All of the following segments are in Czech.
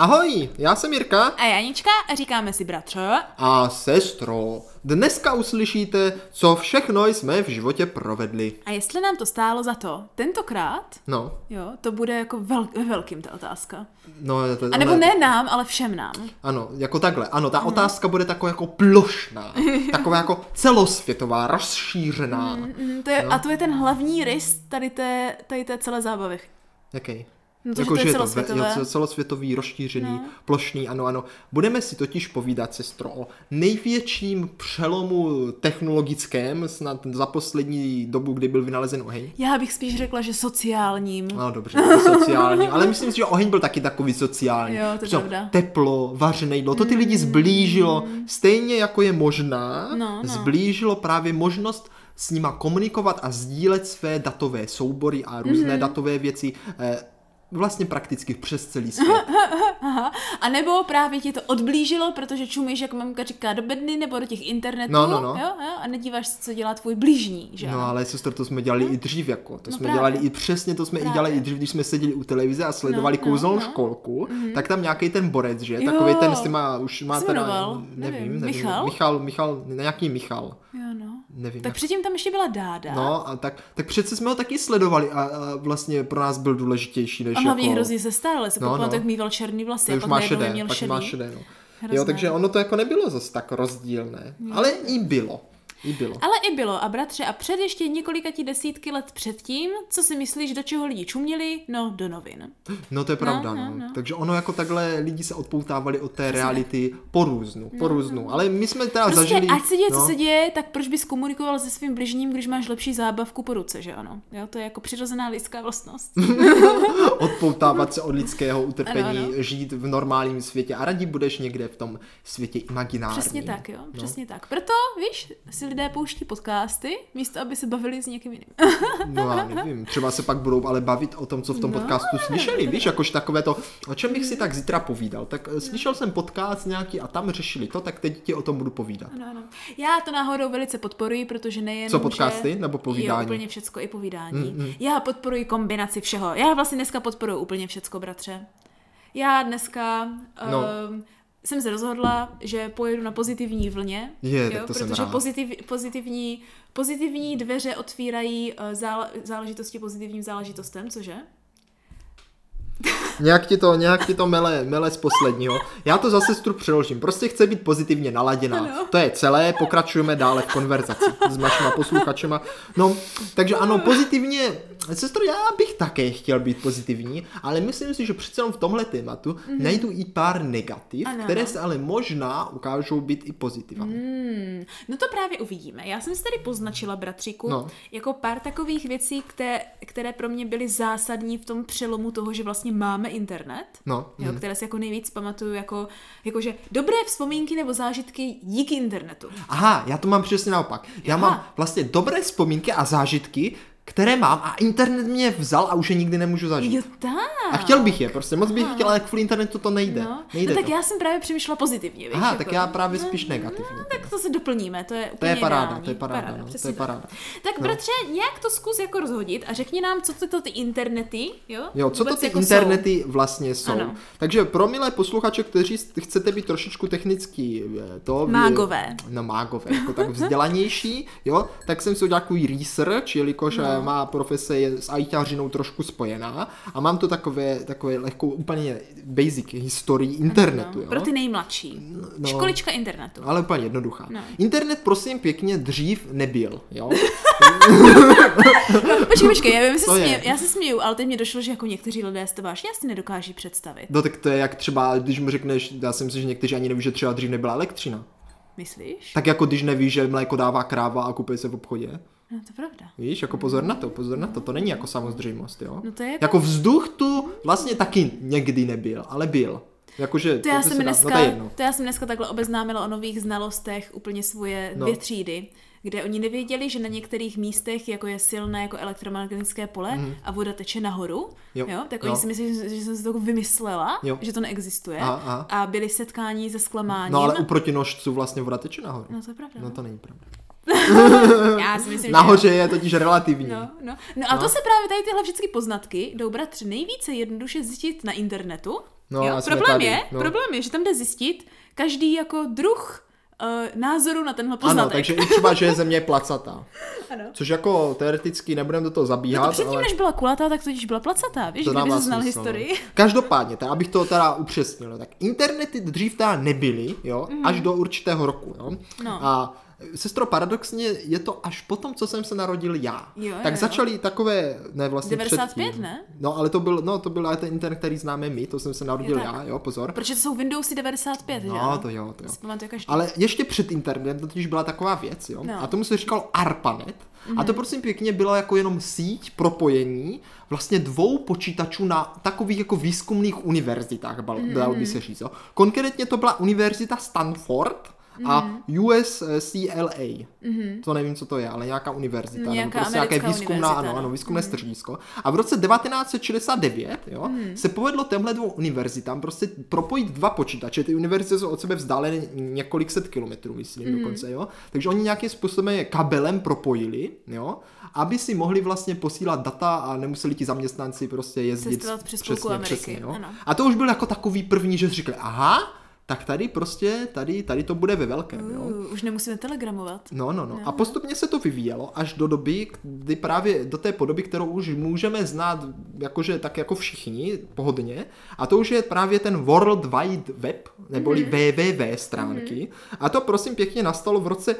Ahoj, já jsem Jirka A Janička a říkáme si bratře. a sestro. Dneska uslyšíte, co všechno jsme v životě provedli. A jestli nám to stálo za to, tentokrát, No, jo, to bude jako vel, ve velkým ta otázka. no, to, A nebo ne nám, ale všem nám. Ano, jako takhle. Ano, ta otázka bude taková jako plošná. Taková jako celosvětová, rozšířená. Mm, To je, A to je ten hlavní rys tady té, tady té celé zábavy. Jaký? No to, jako, že to je celosvětové. jo, celosvětový, rozšířený, no. plošný, ano, ano. Budeme si totiž povídat, sestro, o největším přelomu technologickém snad za poslední dobu, kdy byl vynalezen oheň. Já bych spíš řekla, že sociálním. No dobře, to sociální, ale myslím si, že oheň byl taky takový sociální. Jo, to je pravda. Teplo, vařené jídlo, to ty lidi zblížilo, stejně jako je možná, No, no. zblížilo právě možnost s nima komunikovat a sdílet své datové soubory a různé Mhm. datové věci eh, vlastně prakticky přes celý svět. Aha. A nebo právě ti to odblížilo, protože čumíš, jak mamka říká, do bedny nebo do těch internetů. No, no, no. Jo, jo, a nedíváš se, co dělá tvůj blížní, že No ale sestro, to jsme dělali i dřív, jako. To No jsme právě. dělali i přesně, to jsme i Právě. dělali i dřív, když jsme seděli u televize a sledovali No, no, kouzelnou no. školku, tak tam nějaký ten borec, že? Jo. Takový ten s těma, už má nevím, Nevím. nevím, Michal? Michal, Michal, nějaký Michal, Jo, no. nevím. Tak jak- předtím tam ještě byla Dáda. No, a tak, tak přece jsme ho taky sledovali a, a vlastně pro nás byl důležitější než A hlavně jako... hrozně se starali, se No, no, no. no. jak mýval černý vlasy, To a už pak má šedé, měl pak šedý. má šedé, no. Hrozné. Jo, takže ono to jako nebylo zase tak rozdílné, ale i bylo, i bylo. Ale i bylo, a bratře, a před ještě několika ti desítky let předtím, co si myslíš, do čeho lidi čuměli? No, do novin. No to je pravda, no, no, no. Takže ono jako takhle lidi se odpoutávali od té reality po různu, po různu. Ale my jsme teda Prostě zažili... ať se děje, no, co se děje, tak proč bys komunikoval se svým bližním, když máš lepší zábavku po ruce, že ano? Jo, to je jako přirozená lidská vlastnost. Odpoutávat se od lidského utrpení, Ano, ano. žít v normálním světě a raději budeš někde v tom světě imaginárním. Přesně tak, jo, No. přesně tak. Proto, víš, si lidé pouští podcasty, místo aby se bavili s někým jiným. No já nevím, třeba se pak budou ale bavit o tom, co v tom No, podcastu slyšeli, víš, jakož takové to, o čem bych si tak zítra povídal. Tak eh, slyšel jsem podcast nějaký a tam řešili to, tak teď ti o tom budu povídat. Ano, ano. Já to náhodou velice podporuji, protože nejen. Co, podcasty nebo Jo, povídání? úplně všecko i povídání. Mm, mm. Já podporuji kombinaci všeho. Já vlastně dneska podporuji úplně všecko, bratře. Já dneska No. um, jsem se rozhodla, že pojedu na pozitivní vlně. Je, tak to jsem protože rád. pozitiv, pozitivní, pozitivní dveře otvírají uh, zále, záležitosti pozitivním záležitostem, cože? Nějak ti to, nějak ti to mele, mele z posledního. Já to za sestru přeložím. Prostě chce být pozitivně naladěná. Ano. To je celé, pokračujeme dále v konverzaci s našima posluchačema. No, takže ano, pozitivně, sestro, já bych také chtěl být pozitivní, ale myslím si, že přece jenom v tomhle tématu najdu i pár negativ, Ano, které ano. se ale možná ukážou být i pozitivami. Hmm, no to právě uvidíme. Já jsem si tady poznačila, bratříku, no. jako pár takových věcí, které, které pro mě byly zásadní v tom přelomu toho, že vlastně máme internet. No, Jo, které si jako nejvíc pamatuju jako, jakože dobré vzpomínky nebo zážitky díky internetu. Aha, já to mám přesně naopak. Já Aha. mám vlastně dobré vzpomínky a zážitky, které mám a internet mě vzal a už je nikdy nemůžu zažít. Jo, tak. A chtěl bych je, prostě moc bych chtěl, ale kvůli internetu to nejde. No, nejde no tak to. já jsem právě přemýšlela pozitivně, víš? Aha, jako. tak já právě spíš negativně. No, tak to se doplníme, to je To úplně je paráda, ideální. to je paráda, no, to je tak. paráda. Tak bratře, nějak to zkus jako rozhodit a řekni nám, co to ty internety, jo? Jo, co to ty jako internety vlastně jsou. Ano. Takže pro milé posluchače, kteří chcete být trošičku technicky eh, to... Mágové. No mágové, jako tak vzdělanější, jo, tak jsem si udělal takový research, jelikož no. má profese je s ajťářinou trošku spojená a mám tu takové, takové lehkou úplně basic historii internetu, No, jo. pro ty nejmladší. no. Školička internetu. Ale úplně jednoduchá. No. Internet, prosím, pěkně dřív nebyl, jo? Počkej, počkej, já, se směju, já se směju, ale teď mi došlo, že jako někteří lidé si to vážně asi nedokáží představit. No tak to je jak třeba, když mu řekneš, já si myslím, že někteří ani neví, že třeba dřív nebyla elektřina. Myslíš? Tak jako když neví, že mléko dává kráva a kupuje se v obchodě. No to je pravda. Víš, jako pozor na to, pozor na to, to není jako samozřejmost, jo? No to je jako- Jako vzduch tu vlastně taky někdy nebyl, ale byl. Jakože, To já, se jsem dá- dneska, no to já jsem dneska takhle obeznámila o nových znalostech úplně svoje No. dvě třídy, kde oni nevěděli, že na některých místech jako je silné jako elektromagnetické pole a voda teče nahoru. Jo. jo, tak Jo. oni si myslí, že že jsem si to vymyslela, Jo. že to neexistuje Aha, aha. a byli setkání se zklamáním. No ale u protinožců vlastně voda teče nahoru. No to je pravda. No to není pravda. Já si myslím, že Nahoře je totiž relativní. No, no. no a No. to se právě tady tyhle všechny poznatky jdou bratři nejvíce jednoduše zjistit na internetu, No, jo? Problém tady, je, no. problém je, že tam jde zjistit každý jako druh uh, názoru na tenhle poznatek. Ano, takže i třeba, že země je placatá. ano. Což jako teoreticky nebudeme do toho No zabíhat, to předtím, ale... než byla kulatá, tak totiž byla placatá, víš, To kdyby znal smysl, historii. No. Každopádně, tak abych to teda upřesnil, tak internety dřív teda nebyly, jo, mm. až do určitého roku, jo. No. A sestro, paradoxně je to až potom, co jsem se narodil já. Jo, tak jo, začaly takové, ne vlastně 95, předtím. ne? No, ale to byl, no, to byl ten internet, který známe my, to jsem se narodil Jo, tak. já, jo, pozor. Protože to jsou Windowsy 95, že No, to jo, to jo. Každý. Ale ještě před internetem totiž byla taková věc, jo. No. A tomu se říkalo ARPANET. A to prosím pěkně bylo jako jenom síť propojení vlastně dvou počítačů na takových jako výzkumných univerzitách, bal- dalo by se říct. Jo. Konkrétně to byla univerzita Stanford a USCLA. To nevím, co to je, ale nějaká univerzita. nebo Nějaká prostě nějaké výzkumná, univerzita, ano, no. ano, výzkumné středisko. A v roce 1969 jo, Mhm. se povedlo těmhle dvou univerzitám prostě propojit dva počítače. Ty univerzity jsou od sebe vzdáleny několik set kilometrů, myslím Mhm. dokonce, jo. Takže oni nějakým způsobem je kabelem propojili, jo, aby si mohli vlastně posílat data a nemuseli ti zaměstnanci prostě jezdit Cestovat přes půlku Ameriky, přesně, jo. ano. A to už byl jako takový první, že si řekli, aha, tak tady prostě, tady, tady to bude ve velkém, jo. Uh, už nemusíme telegramovat. No, no, no. A postupně se to vyvíjelo až do doby, kdy právě do té podoby, kterou už můžeme znát jakože tak jako všichni, pohodně. A to už je právě ten World Wide Web, neboli Mhm. www stránky. A to prosím pěkně nastalo v roce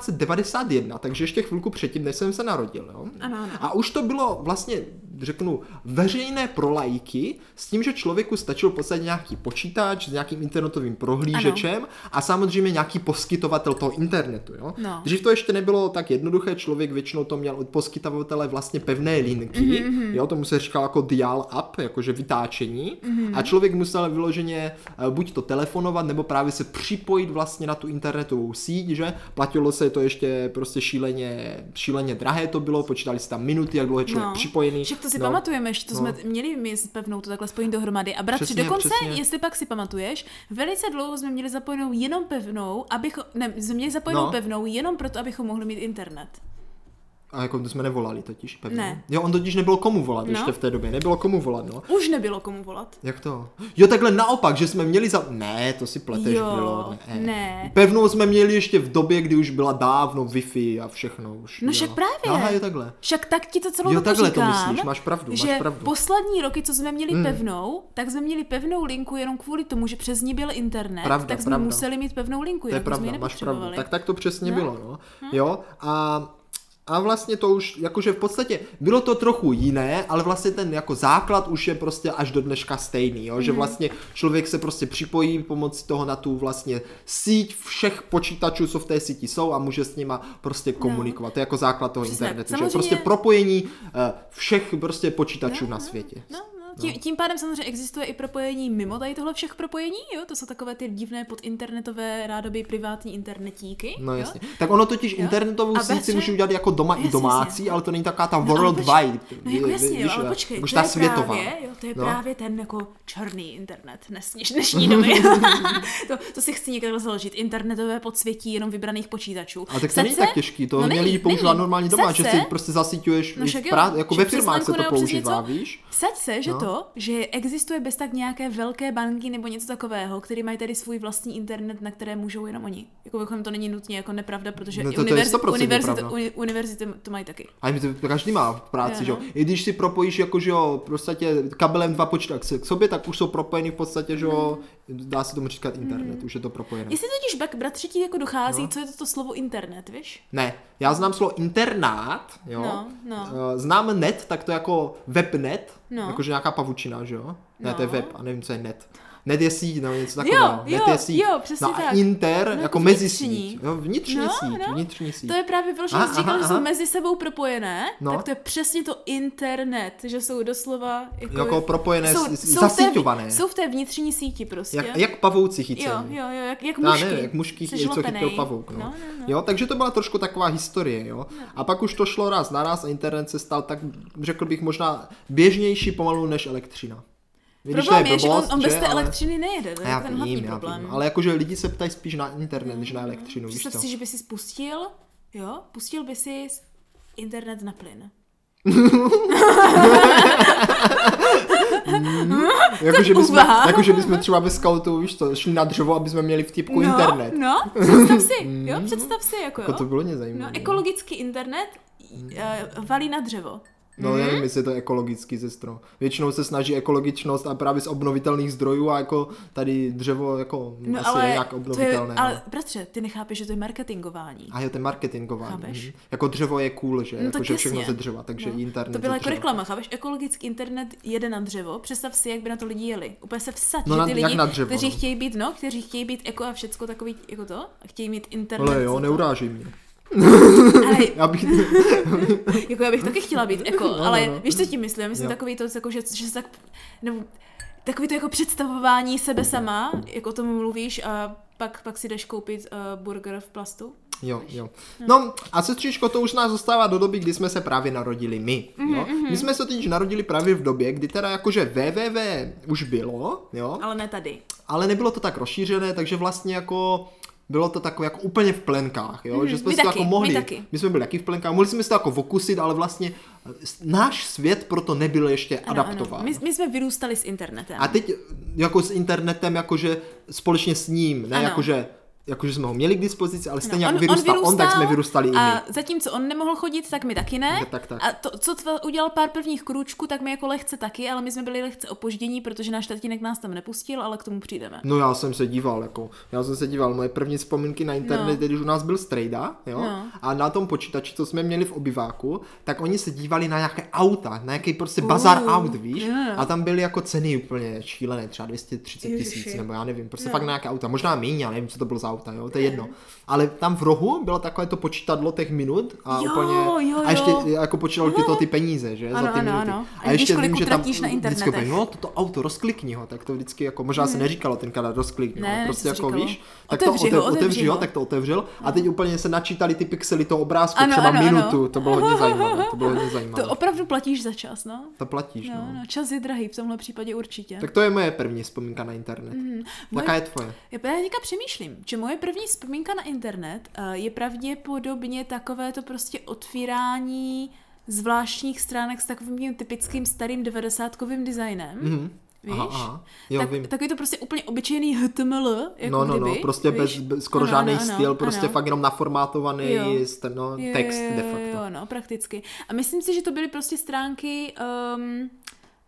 1991, takže ještě chvilku předtím, než jsem se narodil. Jo? Ano, ano. A už to bylo vlastně, řeknu, veřejné pro lajky s tím, že člověku stačil v podstatě nějaký počítač s nějakým internetovým prohlížečem a samozřejmě nějaký poskytovatel toho internetu. Jo? No. Dřív to ještě nebylo tak jednoduché, člověk většinou to měl od poskytovatele vlastně pevné linky, mm-hmm. jo, tomu se říkalo jako dial up, jakože vytáčení mm-hmm. a člověk musel vyloženě eh, buď to telefonovat, nebo právě se připojit vlastně na tu internetovou síť, že platilo se to ještě prostě šíleně, šíleně drahé to bylo, počítali se tam minuty, jak dlouho je člověk No. připojený. Však to si no. pamatujeme, že to No. jsme měli my s pevnou to takhle spojit dohromady. A bratři, Přesně, dokonce, přesně. jestli pak si pamatuješ, velice dlouho jsme měli zapojenou jenom pevnou, abychom, ne, jsme měli zapojenou No. pevnou jenom proto, abychom mohli mít internet. A jako to jsme nevolali totiž, pevně. Ne. Jo, on totiž nebylo komu volat No. ještě v té době, nebylo komu volat, no. Už nebylo komu volat. Jak to? Jo, takhle naopak, že jsme měli za... Ne, to si pleteš Jo, bylo. ne. Pevnou jsme měli ještě v době, kdy už byla dávno Wi-Fi a všechno už. No však právě. Aha, je takhle. Však tak ti to celou Jo, takhle to říkám, myslíš, máš pravdu, máš že pravdu. poslední roky, co jsme měli pevnou, tak jsme měli pevnou linku jenom kvůli tomu, že přes ní byl internet, Pravda, tak jsme pravda. museli mít pevnou linku, To je pravda, máš pravdu. Tak tak to přesně No. bylo, no. Jo, a a vlastně to už, jakože v podstatě bylo to trochu jiné, ale vlastně ten jako základ už je prostě až do dneška stejný, jo? že Mhm. vlastně člověk se prostě připojí pomocí toho na tu vlastně síť všech počítačů, co v té síti jsou a může s nima prostě komunikovat. To je jako základ toho Přesně. internetu, že Samozřejmě- prostě propojení eh, všech prostě počítačů No, na no, světě. No, no. Tím, tím pádem samozřejmě existuje i propojení mimo tady tohle všech propojení, jo? To jsou takové ty divné podinternetové, rádoby privátní internetíky. No jo? jasně. Tak ono totiž internetovou A síť si může udělat jako doma i Jasně, domácí, jasně. ale to není taková ta No, ale world počkej, wide. No jako jasně, jo, víš, ale eh, počkej, to ta je světová. právě, jo, to je No. právě ten jako černý internet dnes, dneš- dnešní doby. to, to si chci někdo založit, internetové podsvětí jenom vybraných počítačů. Ale tak to není tak těžký, to no měli není, používat není. normálně doma, že si prostě zasyťuješ, No i jo, prá- jako ve firmách se to používá, víš? Vsaď se, že No. To, že existuje bez tak nějaké velké banky nebo něco takového, který mají tady svůj vlastní internet, na které můžou jenom oni. Jako bychom to není nutně jako nepravda, protože No i to- to je univerzit, 100% univerzity, uni, univerzity to mají taky. A to každý má v práci, Jo, že jo. I když si propojíš jako, že jo, prostě kabelem dva počítače k sobě, tak už jsou propojeny v podstatě, že jo, dá se tomu říkat internet, už je to propojené. Jestli totiž bak, bratři ti jako dochází, No. co je to, to slovo internet, víš? Ne, já znám slovo internát, jo. No, no. Eh, Znám net, tak to je jako webnet, No. jakože nějaká pavučina, že jo. Ne, to je No. web a nevím, co je net. Net je síť, nebo něco takového. Jo, jo, jo, přesně no a tak. inter, No, jako mezi síť. Jo, vnitřní No, síť, no. vnitřní síť. To je právě vyloženě, Aha, jsi říkal, aha, že jsou mezi sebou propojené, No. tak to je přesně to internet, že jsou doslova jako, Jako propojené, jsou, jsou zasíťované. V té, jsou v té vnitřní síti prostě. Jak, jak pavouci chycení. Jo, jo, jo, jak, jak Já mušky. ne, jak mušky, Jsi co chytil pavouk. No. No, no, no. Jo, takže to byla trošku taková historie, jo. A pak už to šlo raz na raz a internet se stal tak, řekl bych, možná běžnější pomalu než elektřina. To Problém je, že on, blbost, on bez že, té ale- elektřiny nejede, to je Já ten vím, hlavní já problém. vím, ale jakože lidi se ptají spíš na internet, než na elektřinu, víš Představ si, že by si spustil, jo, pustil by si internet na plyn. Jako, že bychom, Uvaha. jako, že bychom třeba ve scoutu, víš co, šli na dřevo, aby jsme měli v tipku no, internet. No, představ si, jo, představ si, jako Jako jo. to bylo No, nezajímavé. ekologický internet uh, valí na dřevo. No, Mhm. nevím, jestli je to ekologický sestro. Většinou se snaží ekologičnost a právě z obnovitelných zdrojů a jako tady dřevo jako No asi ale, je nějak to je, obnovitelné. ale no. bratře, ty nechápeš, že to je marketingování. A jo, to je marketingování. Chápeš? mhm. Jako dřevo je cool, že? No jako, že všechno ze dřeva, takže No. internet To byla ze jako reklama, chápeš? Ekologický internet jede na dřevo. Představ si, jak by na to lidi jeli. Úplně se vsad, No že na- ty jak lidi, na dřevo, kteří no. chtějí být, no, kteří chtějí být eko a všecko takový, jako to, a chtějí mít internet. Ale jo, neuráží mě. Ale Já bych... jako já bych taky chtěla být eko, No, ale no, no. víš, co tím myslím? Myslím Jo. takový to, jako, že, že se tak, nebo takový to jako představování sebe sama, jak o tom mluvíš a pak, pak si jdeš koupit uh, burger v plastu. Jo, jo. No a sestřičko, to už nás dostává do doby, kdy jsme se právě narodili my. Mhm, Jo? My jsme se totiž narodili právě v době, kdy teda jakože www už bylo, jo, Ale ne tady. ale nebylo to tak rozšířené, takže vlastně jako bylo to takové jako úplně v plenkách, jo? že jsme my si to taky, jako my mohli, taky. my jsme byli taky v plenkách, mohli jsme si to jako vokusit, ale vlastně s- náš svět proto nebyl ještě Ano, adaptován. Ano. My, my jsme vyrůstali s internetem. A teď jako s internetem, jakože společně s ním, ne Ano. jakože, jakože jsme ho měli k dispozici, ale stejně No, jak vyrůstal on, tak jsme vyrůstali i my. A zatímco on nemohl chodit, tak my taky ne. Tak, tak. A to, co tva, udělal pár prvních krůčků, tak my jako lehce taky, ale my jsme byli lehce opoždění, protože náš tatínek nás tam nepustil, ale k tomu přijdeme. No já jsem se díval, jako, já jsem se díval, moje první vzpomínky na internet, No. když u nás byl strejda, jo, No. a na tom počítači, co jsme měli v obyváku, tak oni se dívali na nějaké auta, na nějaký prostě bazar Uh, aut, víš, jo. a tam byly jako ceny úplně šílené, třeba 230 tisíc, nebo já nevím, prostě No. fakt nějaké auta, možná já nevím, co to bylo za auta, jo, to je jedno. Ale tam v rohu bylo takové to počítadlo těch minut a Jo, úplně, jo, a ještě jo. jako počítalo ti to ty peníze, že, Ano, za ty ano, minuty. ano. A A ještě vím, že tam na vždycky úplně, no, toto auto, rozklikni ho, tak to vždycky jako, možná se neříkalo tenkrát rozklikni ho, Hmm. Ne, prostě co se jako říkalo? víš, tak Otevři to ho, otev, otevři otevři ho, ho. tak to otevřel a teď úplně se načítali ty pixely toho obrázku, Ano, třeba ano, ano. minutu, to bylo hodně zajímavé, to bylo hodně zajímavé. To opravdu platíš za čas, no? To platíš, No, no. no, čas je drahý v tomhle případě určitě. Tak to je moje první vzpomínka na internet. Mhm. Jaká je tvoje? Já teďka přemýšlím, že moje první vzpomínka na internet eh, je pravděpodobně takové to prostě otvírání zvláštních stránek s takovým tím typickým starým 90kovým designem. Mhm. Víš? Aha, aha. Jo, tak, vím. takový to prostě úplně obyčejný HTML, jako No, no, no, kdyby, prostě víš? bez, bez skoro Ano, žádný ano, ano, styl, prostě ano. fakt jenom naformátovaný Jo. st- no, Jo, text jo, de jo, facto. Jo, no, prakticky. A myslím si, že to byly prostě stránky um,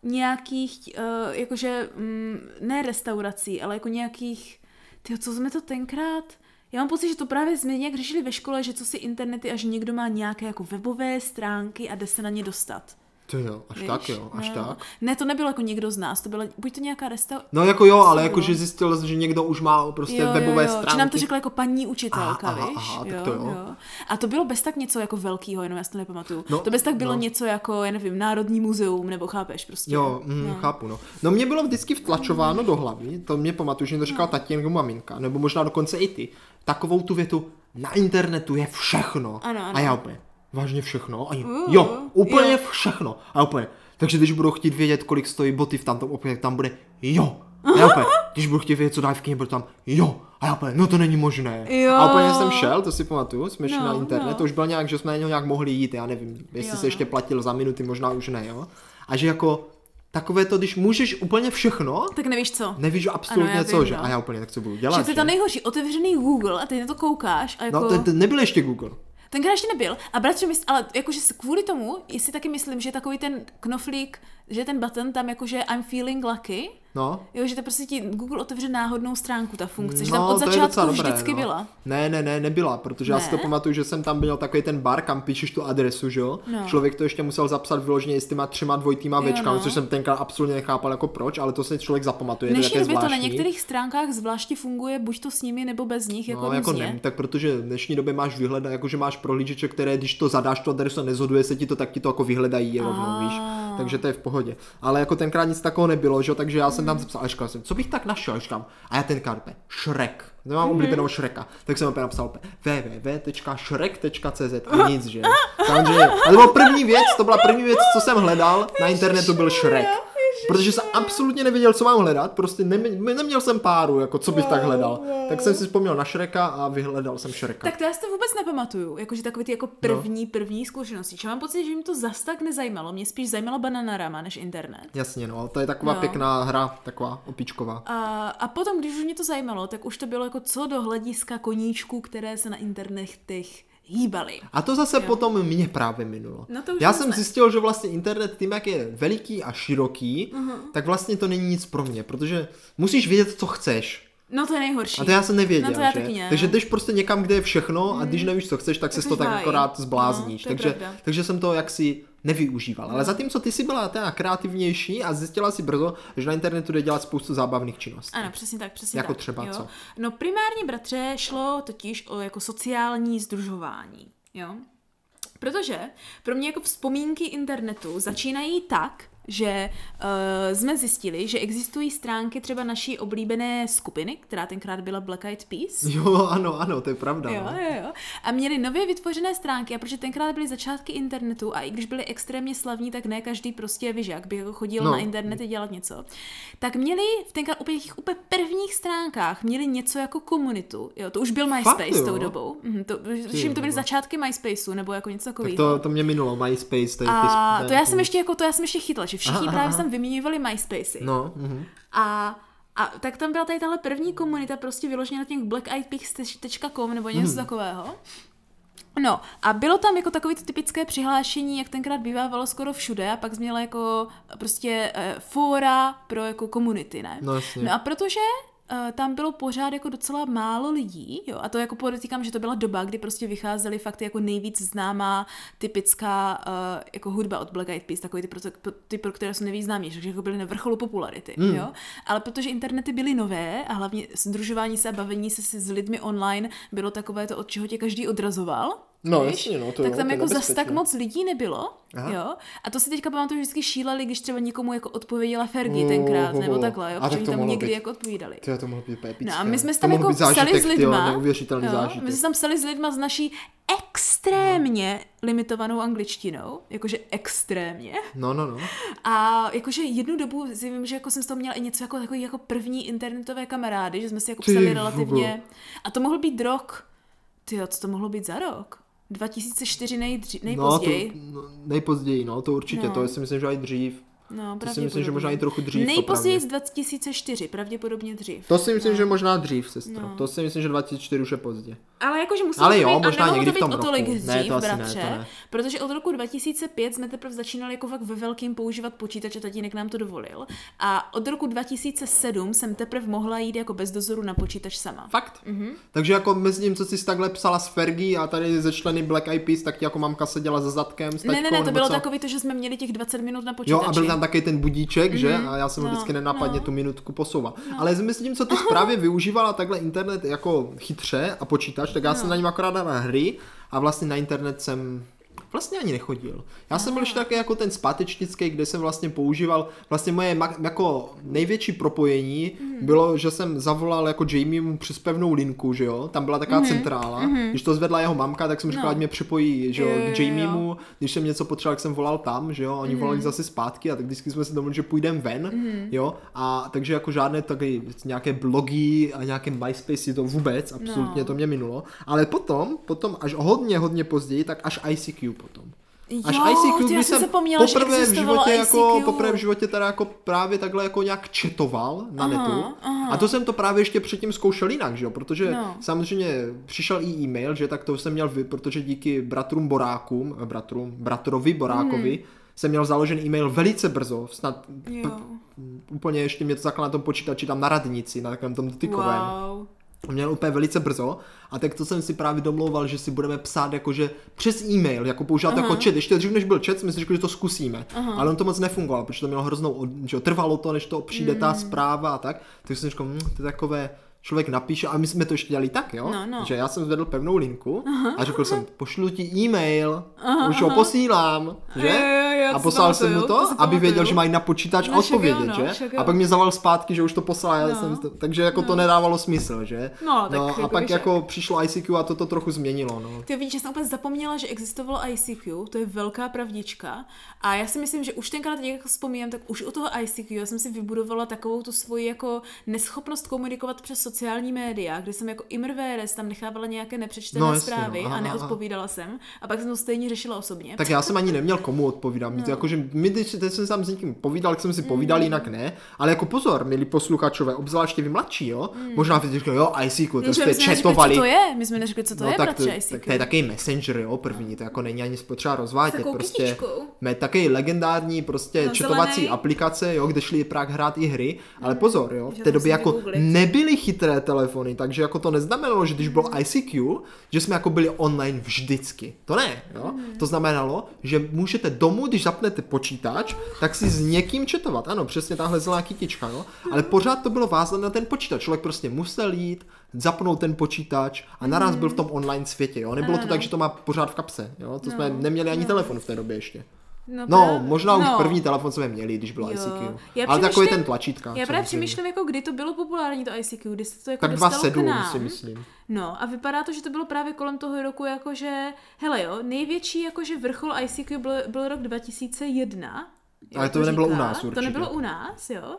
nějakých, uh, jakože, um, ne restaurací, ale jako nějakých, tyjo, co jsme to tenkrát... Já mám pocit, že to právě jsme nějak řešili ve škole, že co si internety a že někdo má nějaké jako webové stránky a jde se na ně dostat. To jo, až Víš? tak jo, až no. tak. Ne, to nebylo jako někdo z nás, to byla buď to nějaká restaurace. No jako jo, ale jako bylo? že zjistil, že někdo už má prostě webové stránky. Že nám to řekla jako paní učitelka, Aha, víš? aha, tak to jo. A to bylo bez tak něco jako velkýho, jenom já si to nepamatuju. No, to bez tak bylo no. něco jako, já nevím, Národní muzeum, nebo chápeš prostě. Jo, mm, no. chápu, no. No mě bylo vždycky vtlačováno do hlavy, to mě pamatuju, že mi to říkala No. tatín nebo maminka, nebo možná dokonce i ty, takovou tu větu, na internetu je všechno. Ano, ano. A já úplně, vážně všechno? A já, Uh, jo, úplně jo. všechno. A úplně, takže když budu chtít vědět, kolik stojí boty v tamtom obchodě, tam bude, jo. A já úplně, když budu chtít vědět, co dají v kyně, bude tam, jo. A já úplně, no to není možné. Jo. A úplně jsem šel, to si pamatuju, jsme šli No, na internet, no. to už bylo nějak, že jsme na něho nějak mohli jít, já nevím, jestli Jo, se no. ještě platil za minuty, možná už ne, jo. A že jako takové to, když můžeš úplně všechno, Tak nevíš co. nevíš absolutně Ano, co, vím, že? no. A já úplně, tak co budu dělat, Že to je to nejhorší, otevřený Google a ty na to koukáš a jako... No, to, to nebyl ještě Google. Tenkrát ještě nebyl. A bratře, mysl, ale jakože kvůli tomu, jestli taky myslím, že takový ten knoflík, že ten button tam jakože I'm feeling lucky, No, jo, že to prostě ti Google otevře náhodnou stránku, ta funkce, že tam no od začátku dobré, vždycky no. byla. Ne, ne, ne, nebyla, protože já si to Ne? pamatuju, že jsem tam byl takový ten bar, kam píšeš tu adresu, že jo? No. Člověk to ještě musel zapsat vyloženě s těma třema dvojitýma večkami, no. což jsem tenkrát absolutně nechápal jako proč, ale to si člověk zapamatuje, dnešní době to na některých stránkách zvláště funguje buď to s nimi nebo bez nich, jako No, jako ne, tak protože v dnešní době máš vyhledat, jakože máš prohlížeče, které když to zadáš tu adresu a nezhoduje se ti to, tak ti to jako vyhledají rovnou, víš. Takže to je v pohodě. Ale jako tenkrát nic takového nebylo, že? jo, takže já jsem tam zapsal, a říkal jsem, co bych tak našel, a říkám, a já ten karpe, Shrek, nemám oblíbenou Shreka, tak jsem opět napsal opět www.shrek.cz a nic, že? Samozřejmě, a to byla první věc, to byla první věc, co jsem hledal na internetu, byl Shrek. Protože jsem absolutně nevěděl, co mám hledat, prostě ne, neměl jsem páru, jako co bych tak hledal. Tak jsem si vzpomněl na Šreka a vyhledal jsem Šreka. Tak to já si to vůbec nepamatuju, jakože takový ty jako první, no. první zkušenosti. Že mám pocit, že mi to zas tak nezajímalo, mě spíš zajímala Bananarama než internet. Jasně, no, to je taková no. pěkná hra, taková opičková. A, a potom, když už mě to zajímalo, tak už to bylo jako co do hlediska koníčků, které se na internetech hýbali. A to zase jo. potom mě právě minulo. No to už Já jsem zjistil, že vlastně internet tím, jak je veliký a široký, uh-huh. tak vlastně to není nic pro mě, protože musíš vědět, co chceš. No to je nejhorší. A to já jsem nevěděl, no to já že? Taky ne. Takže jdeš prostě někam, kde je všechno a když mhm. nevíš, co chceš, tak, tak se to tak akorát zblázníš. No, takže, takže jsem to jaksi nevyužíval. No. Ale zatímco ty jsi byla teda kreativnější a zjistila si brzo, že na internetu jde dělat spoustu zábavných činností. Ano, přesně tak, přesně jako tak. třeba jo. co? No primárně, bratře, šlo totiž o jako sociální združování. Jo? Protože pro mě jako vzpomínky internetu začínají tak, že uh, jsme zjistili, že existují stránky třeba naší oblíbené skupiny, která tenkrát byla Black Eyed Peas. Jo, ano, ano, to je pravda. Jo, no. jo, jo. A měli nově vytvořené stránky, a protože tenkrát byly začátky internetu a i když byli extrémně slavní, tak ne každý prostě vyžak by jako chodil no. na internet a dělat něco. Tak měli v tenkrát úplně těch úplně prvních stránkách měli něco jako komunitu. Jo, to už byl MySpace tou dobou. Mhm, to, Ty, to byly začátky MySpaceu nebo jako něco takového. To, to mě minulo, MySpace. Tady a to já jsem ještě jako, to já jsem ještě chytla, že všichni aha, právě aha. tam vyměňovali MySpacey. No, uh-huh. A a tak tam byla tady tahle první komunita prostě vyložená na těch blackeyedpigs.com nebo něco hmm. takového. No a bylo tam jako takové to typické přihlášení, jak tenkrát bývávalo skoro všude a pak měla jako prostě e, fóra pro jako komunity, ne? No, jasně. no a protože tam bylo pořád jako docela málo lidí, jo, a to jako podotýkám, že to byla doba, kdy prostě vycházely fakt jako nejvíc známá typická uh, jako hudba od Black Eyed Peas, takový ty, pro, ty, pro které jsou nejvíc známí, že jako byly na vrcholu popularity, mm. jo, ale protože internety byly nové a hlavně združování se a bavení se s lidmi online bylo takové to, od čeho tě každý odrazoval, No, víš? jasně, no, to Tak tam to jako zas tak moc lidí nebylo, Aha. jo. A to si teďka pamatuju, že vždycky šíleli, když třeba někomu jako odpověděla Fergie uh, tenkrát, uh, nebo takhle, jo, protože tam někdy být, jako odpovídali. To, to mohlo být. No a my jsme tam jako psali s lidma, tyjo, neuvěřitelný jo, zážitek. my jsme tam psali s lidma z naší extrémně no. limitovanou angličtinou, jakože extrémně. No, no, no. A jakože jednu dobu si vím, že jako jsem z toho měla i něco jako takový jako první internetové kamarády, že jsme si jako psali Ty, relativně. A to mohl být rok. Ty co to mohlo být za rok? 2004 nejdří, nejpozději. No, to, no, nejpozději, no, to určitě, no. to si myslím, že i dřív. No, to si myslím, že možná i trochu dřív. Nejpozději z 2004, pravděpodobně dřív. To si myslím, no. že možná dřív, sestra. No. To si myslím, že 2004 už je pozdě. Ale jakože musí Ale jo, být, možná někdy to v tom o tolik dřív, ne, to bratře, ne, to ne. protože od roku 2005 jsme teprve začínali jako fakt ve velkým používat počítač a tatínek nám to dovolil. A od roku 2007 jsem teprve mohla jít jako bez dozoru na počítač sama. Fakt? Mm-hmm. Takže jako mezi tím, co jsi takhle psala s Fergie a tady ze členy Black Eyed Peas, tak ti jako mamka seděla za zadkem s Ne, ne, ne, to bylo co? takový to, že jsme měli těch 20 minut na počítači. Jo, a byl tam taky ten budíček, mm-hmm. že? A já jsem no, vždycky nenápadně no. tu minutku posouval. No. Ale myslím, co ty právě využívala takhle internet jako chytře a počítač, tak já no. jsem na něm akorát na hry a vlastně na internet jsem vlastně ani nechodil. Já jsem byl ještě také jako ten zpátečnický, kde jsem vlastně používal, vlastně moje jako největší propojení mm. bylo, že jsem zavolal jako Jamiemu přes pevnou linku, že jo, tam byla taková mm. centrála, mm. když to zvedla jeho mamka, tak jsem říkal, no. ať mě připojí, že jo, jo k Jamiemu, když jsem něco potřeboval, tak jsem volal tam, že jo, oni mm. volali zase zpátky a tak vždycky jsme se domluvili, že půjdeme ven, mm. jo, a takže jako žádné taky nějaké blogy a nějaké MySpace to vůbec, absolutně no. to mě minulo, ale potom, potom až hodně, hodně později, tak až ICQ potom. Až jo, ICQ, když jsem zapomněla, poprvé v životě ICQ. jako, poprvé v životě teda jako právě takhle jako nějak četoval na aha, netu. Aha. A to jsem to právě ještě předtím zkoušel jinak, že jo, protože no. samozřejmě přišel i e-mail, že tak to jsem měl vy, protože díky bratrům Borákům, eh, bratrům, bratrovi Borákovi, hmm. jsem měl založen e-mail velice brzo, snad p- úplně ještě mě to zaklad na tom počítači tam na radnici, na takovém tom dotykovém. Wow měl úplně velice brzo a tak to jsem si právě domlouval, že si budeme psát jakože přes e-mail, jako používat jako chat. Ještě dřív než byl chat, jsme si řekli, že to zkusíme. Aha. Ale on to moc nefungovalo, protože to mělo hroznou, že trvalo to, než to přijde mm. ta zpráva a tak. Tak jsem říkal, hm, to je takové, člověk napíše, a my jsme to ještě dělali tak, jo? No, no. Že já jsem zvedl pevnou linku aha, a řekl aha. jsem, pošlu ti e-mail, aha, už ho posílám, že? Jo, jo, jo, a poslal jsem mu to, to aby věděl, že mají na počítač No, jo, odpovědět, no, že? však jo. A pak mě zavolal zpátky, že už to poslal, já No. jsem to, takže jako to nedávalo smysl, že? No, tak a jako pak víš jako přišlo ICQ a to to trochu změnilo, no. Ty víš, že jsem úplně zapomněla, že existovalo ICQ, to je velká pravdička. A já si myslím, že už tenkrát, jak vzpomínám, tak už u toho ICQ jsem si vybudovala takovou tu svoji jako neschopnost komunikovat přes sociální média, kde jsem jako imrvéres tam nechávala nějaké nepřečtené No, jasně, no. zprávy Aha, a aha. neodpovídala jsem. A pak jsem to stejně řešila osobně. Tak já jsem ani neměl komu odpovídat. No. Jakože my, když teď jsem tam s někým povídal, jak jsem si povídal, jinak ne. Ale jako pozor, milí posluchačové, obzvláště vy mladší, jo. Možná vy říkáte, jo, ICQ, to My jste četovali. co to je. My jsme neřekli, co to no je, tak to, bratře, tak ICQ. to je takový messenger, jo, první, to jako není ani potřeba rozvádět, prostě mé takový legendární prostě No, četovací aplikace, jo, kde šli právě hrát i hry, ale pozor, jo, v té to době jako nebyly chytré telefony, takže jako to neznamenalo, že když bylo ICQ, že jsme jako byli online vždycky. To ne, jo. To znamenalo, že můžete domů, když zapnete počítač, tak si s někým četovat. Ano, přesně tahle zelená kytička, jo. Ale pořád to bylo vázané na ten počítač. Člověk prostě musel jít, zapnout ten počítač a naraz byl v tom online světě, jo. Nebylo to tak, že to má pořád v kapse, jo. To jsme No, neměli ani no. telefon v té době ještě. No, No, právě- možná už no. první telefon jsme měli, když byl Jo. ICQ. Já Ale takový ten tlačítka. Já právě přemýšlím, jako kdy to bylo populární to ICQ, kdy se to jako Tak dostalo 2.7 k nám. si myslím. No a vypadá to, že to bylo právě kolem toho roku, jakože, hele jo, největší jakože vrchol ICQ byl, byl rok 2001. Ale to nebylo u říká. nás To určitě. nebylo u nás, jo.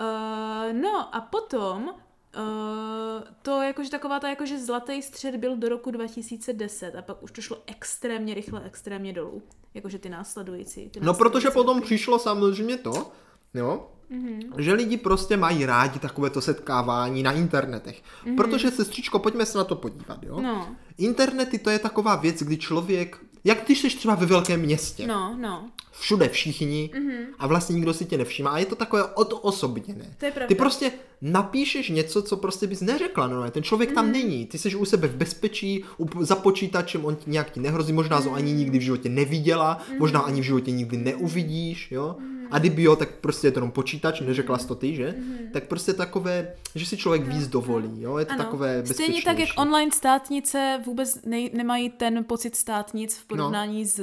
Uh, no a potom Uh, to jakože taková ta jakože zlatý střed byl do roku 2010 a pak už to šlo extrémně rychle, extrémně dolů. Jakože ty následující. Ty No protože potom přišlo samozřejmě to, jo, mm-hmm. že lidi prostě mají rádi takovéto setkávání na internetech. Mm-hmm. Protože, sestřičko, pojďme se na to podívat, jo. No, Internety to je taková věc, kdy člověk, jak když jsi třeba ve velkém městě, no, no. všude všichni mm-hmm. a vlastně nikdo si tě nevšímá a je to takové odosobněné. To je pravda. Ty prostě napíšeš něco, co prostě bys neřekla, no, ten člověk Mhm. tam není, ty jsi u sebe v bezpečí, u, za počítačem, on ti nějak ti nehrozí, možná Mhm. to ani nikdy v životě neviděla, možná ani v životě nikdy neuvidíš, jo. A kdyby jo, tak prostě je to jenom počítač, neřekla jsi to ty, že? Tak prostě takové, že si člověk víc dovolí, jo, je to Ano. takové bezpečnější. Stejně tak, jak online státnice vůbec nej, nemají ten pocit státnic No. v porovnání s,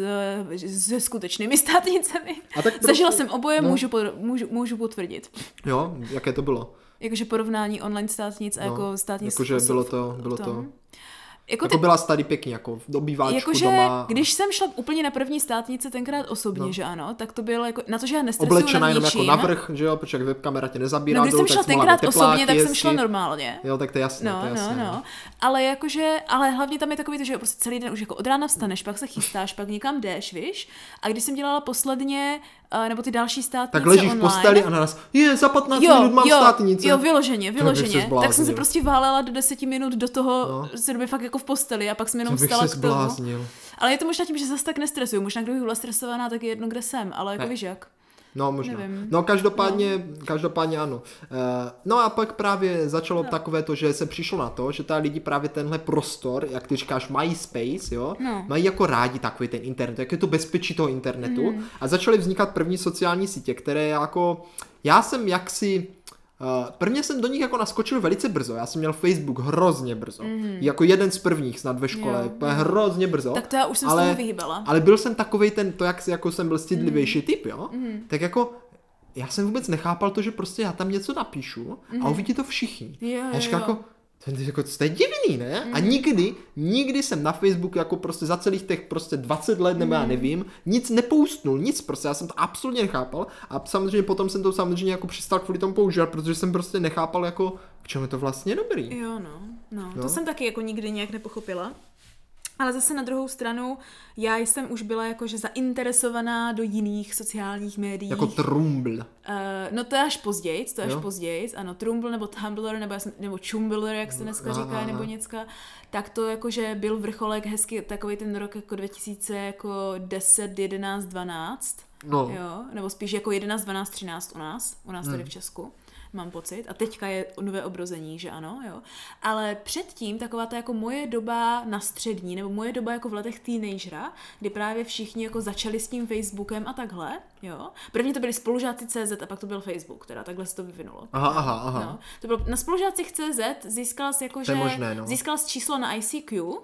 se skutečnými státnicemi. A tak Zažila prostě- jsem oboje, no. můžu, pod- můžu, můžu potvrdit. Jo, jaké to bylo? Jakože porovnání online státnic a No, jako státnic jakože bylo to- bylo to- Jako, Jako ty, byla tady pěkně, jako v obýváčku jakože, doma. když jsem šla úplně na první státnice tenkrát osobně, No. že ano, tak to bylo jako, na to, že já nestresuju Oblečená jenom jako navrch, že jo, protože webkamera tě nezabírá No, když dolů, jsem šla tenkrát tepláky osobně, tak jsem šla normálně. Jo, tak to je jasné, No, to je jasné. no, no. Ale jakože, ale hlavně tam je takový to, že prostě celý den už jako od rána vstaneš, pak se chystáš, pak někam jdeš, víš? A když jsem dělala posledně, uh, nebo ty další státnice Tak ležíš v online, posteli a naraz, je, za 15 jo, minut mám jo, státnice. Jo, vyloženě, bych se vyloženě. Tak jsem se prostě válela do deseti minut do toho, No. se doby fakt jako v posteli a pak jsem jenom vstala k tomu. Ale je to možná tím, že zase tak nestresuju. Možná kdybych byla stresovaná, tak je jedno, kde jsem, ale jako Ne. víš jak. No, možná. Nevím. No, každopádně, no. každopádně ano. Uh, no a pak právě začalo no. takové to, že se přišlo na to, že ta lidi právě tenhle prostor, jak ty říkáš, MySpace, jo, No. mají jako rádi takový ten internet, jak je to bezpečí toho internetu. Mm. A začaly vznikat první sociální sítě, které jako, já jsem jaksi Uh, prvně jsem do nich jako naskočil velice brzo. Já jsem měl Facebook hrozně brzo. Mm. Jako jeden z prvních snad ve škole. Jo, hrozně brzo. Tak to já už jsem ale, se tomu vyhýbala. Ale byl jsem takovej ten, to jak jako jsem byl Mm. stydlivější typ, jo? Tak jako já jsem vůbec nechápal to, že prostě já tam něco napíšu a uvidí to všichni. Mm. Jo, a já říkám jo. jako, to, je jako, to je divný, ne? A nikdy, nikdy jsem na Facebooku jako prostě za celých těch prostě 20 let, nebo já nevím, nic nepoustnul, nic prostě, já jsem to absolutně nechápal a samozřejmě potom jsem to samozřejmě jako přestal kvůli tomu používat, protože jsem prostě nechápal jako, k čemu je to vlastně dobrý. Jo, no, no. No. To jsem taky jako nikdy nějak nepochopila. Ale zase na druhou stranu, já jsem už byla jakože zainteresovaná do jiných sociálních médií. Jako trumbl. Uh, no to je až později, to je až později, ano, Trumble nebo Tumblr, nebo, nebo Chumbler, jak se dneska Aha, říká, aha. nebo něcka, tak to jakože byl vrcholek hezky, takový ten rok jako 2000, jako 10, 11, 12, No. jo, nebo spíš jako 11, 12, 13 u nás, u nás Hmm. tady v Česku mám pocit. A teďka je nové obrození, že ano, jo. Ale předtím taková ta jako moje doba na střední, nebo moje doba jako v letech teenagera, kdy právě všichni jako začali s tím Facebookem a takhle, jo. První to byli spolužáci CZ a pak to byl Facebook, teda takhle se to vyvinulo. Aha, aha, aha. No. To bylo na spolužácích CZ získala jsi jako, že možné, no. získala jsi číslo na ICQ,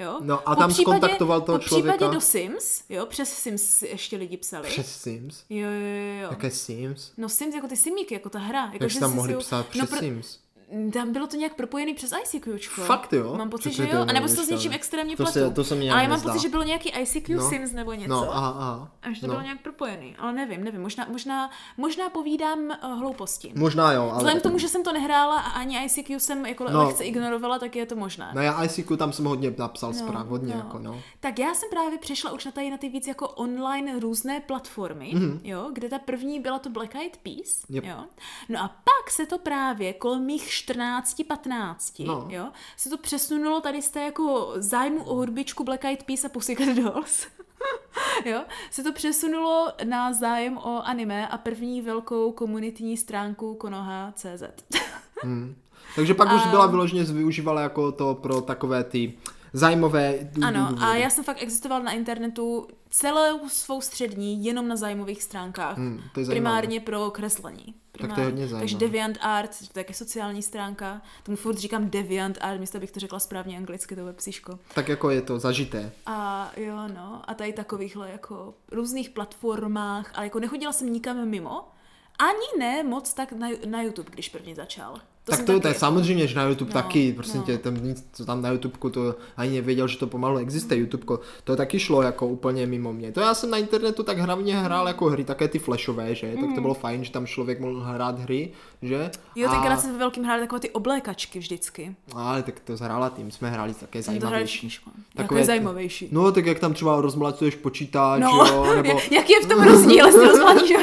jo. No a Po tam případě- skontaktoval toho po člověka? případě do Sims, jo, přes Sims ještě lidi psali. Přes Sims? Jo, jo, jo. Jaké Sims? No Sims jako ty simíky, jako ta hra. Jako, Jak že jsi tam jsi mohli si ho- psát no, přes Sims? Tam bylo to nějak propojený přes ICQčko. Fakt jo? Mám pocit, že jo. A nebo to s něčím extrémně to pletu. se- to se nějak Ale já mám nezdá. pocit, že bylo nějaký ICQ No. Sims nebo něco. No, aha, aha. A že to no. bylo nějak propojený. Ale nevím, nevím. Možná, možná, možná povídám uh, hlouposti. Možná jo, ale... Vzhledem k tomu, že jsem to nehrála a ani ICQ jsem jako No. lehce ignorovala, tak je to možné. No já ICQ tam jsem hodně napsal zpráv, hodně no. jako no. Tak já jsem právě přešla už na tady na ty víc jako online různé platformy, mm-hmm. jo, kde ta první byla to Black Eyed Peas, Yep. jo. No a pak se to právě kolem mých 14-15, No. jo, se to přesunulo tady z té jako zájmu o hudbičku Black Eyed Peas a Pussycat Dolls. jo, se to přesunulo na zájem o anime a první velkou komunitní stránku Konoha.cz. Takže pak už A- byla vyloženě využívala jako to pro takové ty zájmové Ano, a já jsem fakt existoval na internetu celou svou střední jenom na zájmových stránkách. Hmm, to je zajímavé. primárně pro kreslení. Tak to je hodně Takže zajímavé. DeviantArt, to je taky sociální stránka. Tomu furt říkám DeviantArt, místo abych to řekla správně anglicky, to je psíško. Tak jako je to zažité. A jo, no, a tady takovýchhle jako různých platformách, ale jako nechodila jsem nikam mimo, ani ne moc tak na, na YouTube, když první začal. Tak jsem to, to taky je jako- samozřejmě, že na YouTube No, taky, prostě no. tě, tam nic, co tam na YouTube, to ani nevěděl, že to pomalu existuje YouTube, to taky šlo jako úplně mimo mě. To já jsem na internetu tak hlavně hrál jako hry, také ty flashové, že, tak to bylo fajn, že tam člověk mohl hrát hry, že. Mm. Jo, A- tenkrát jsem ve velkým hráli takové ty oblékačky vždycky. Ale tak to zhrála tým, jsme hráli také to zajímavější. Takové je zajímavější. No, tak jak tam třeba rozmlacuješ počítač, No, jo, nebo jaký je v tom rozdíl, jestli rozmladíš?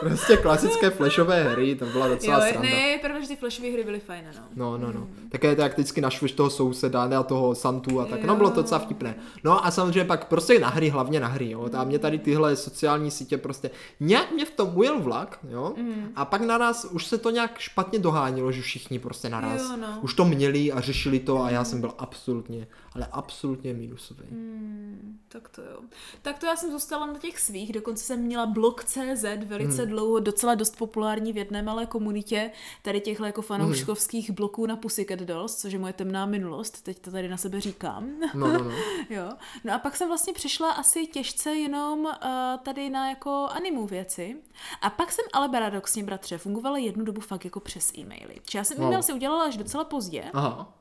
prostě klasické flashové hry, to byla docela jo, sranda. ne, je pravda, že ty flashové hry byly fajn, no. No, no, no. Také to, jak vždycky našveš toho souseda ne, a toho Santu a tak. No, bylo to docela vtipné. No a samozřejmě pak prostě na hry, hlavně na hry, jo. A mě tady tyhle sociální sítě prostě nějak mě v tom ujel vlak, jo. Mm. A pak naraz už se to nějak špatně dohánilo, že všichni prostě naraz Jo, no. už to měli a řešili to a já jsem byl absolutně, ale absolutně minusový. Mm, tak to jo. Tak to já jsem zůstala na těch svých, dokonce jsem měla blog.cz velice Hmm. dlouho, docela dost populární v jedné malé komunitě, tady těchto jako fanouškovských bloků na Pussycat Dolls, což je moje temná minulost, teď to tady na sebe říkám. No, no, no. jo. No a pak jsem vlastně přišla asi těžce jenom uh, tady na jako animu věci. A pak jsem ale paradoxně, bratře, fungovala jednu dobu fakt jako přes e-maily. Čiže já jsem Wow. e-mail si udělala až docela pozdě. Aha.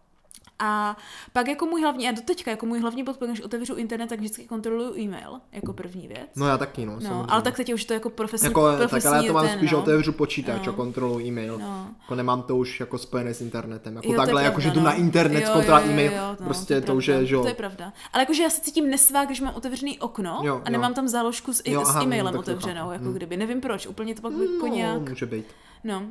A pak jako můj hlavní, a doteďka jako můj hlavní bod, když otevřu internet, tak vždycky kontroluju e-mail jako první věc. No já taky, no, No, samozřejmě. ale tak teď už to jako profesní, Jako, profesní tak ale já to mám ten, spíš, no. otevřu počítač No. a kontrolu e-mail. No. Jako nemám to už jako spojené s internetem. Jako Jo, to takhle, jako pravda, že jdu no. na internet, Jo, jo, jo, e-mail. jo, no, prostě to, je už je, pravda, že jo. To je pravda. Ale jakože já se cítím nesvá, když mám otevřený okno Jo, a jo. nemám tam záložku s, Jo, s aha, e-mailem to otevřenou, jako Hm. kdyby. Nevím proč, úplně to pak jako nějak... No, může být. No.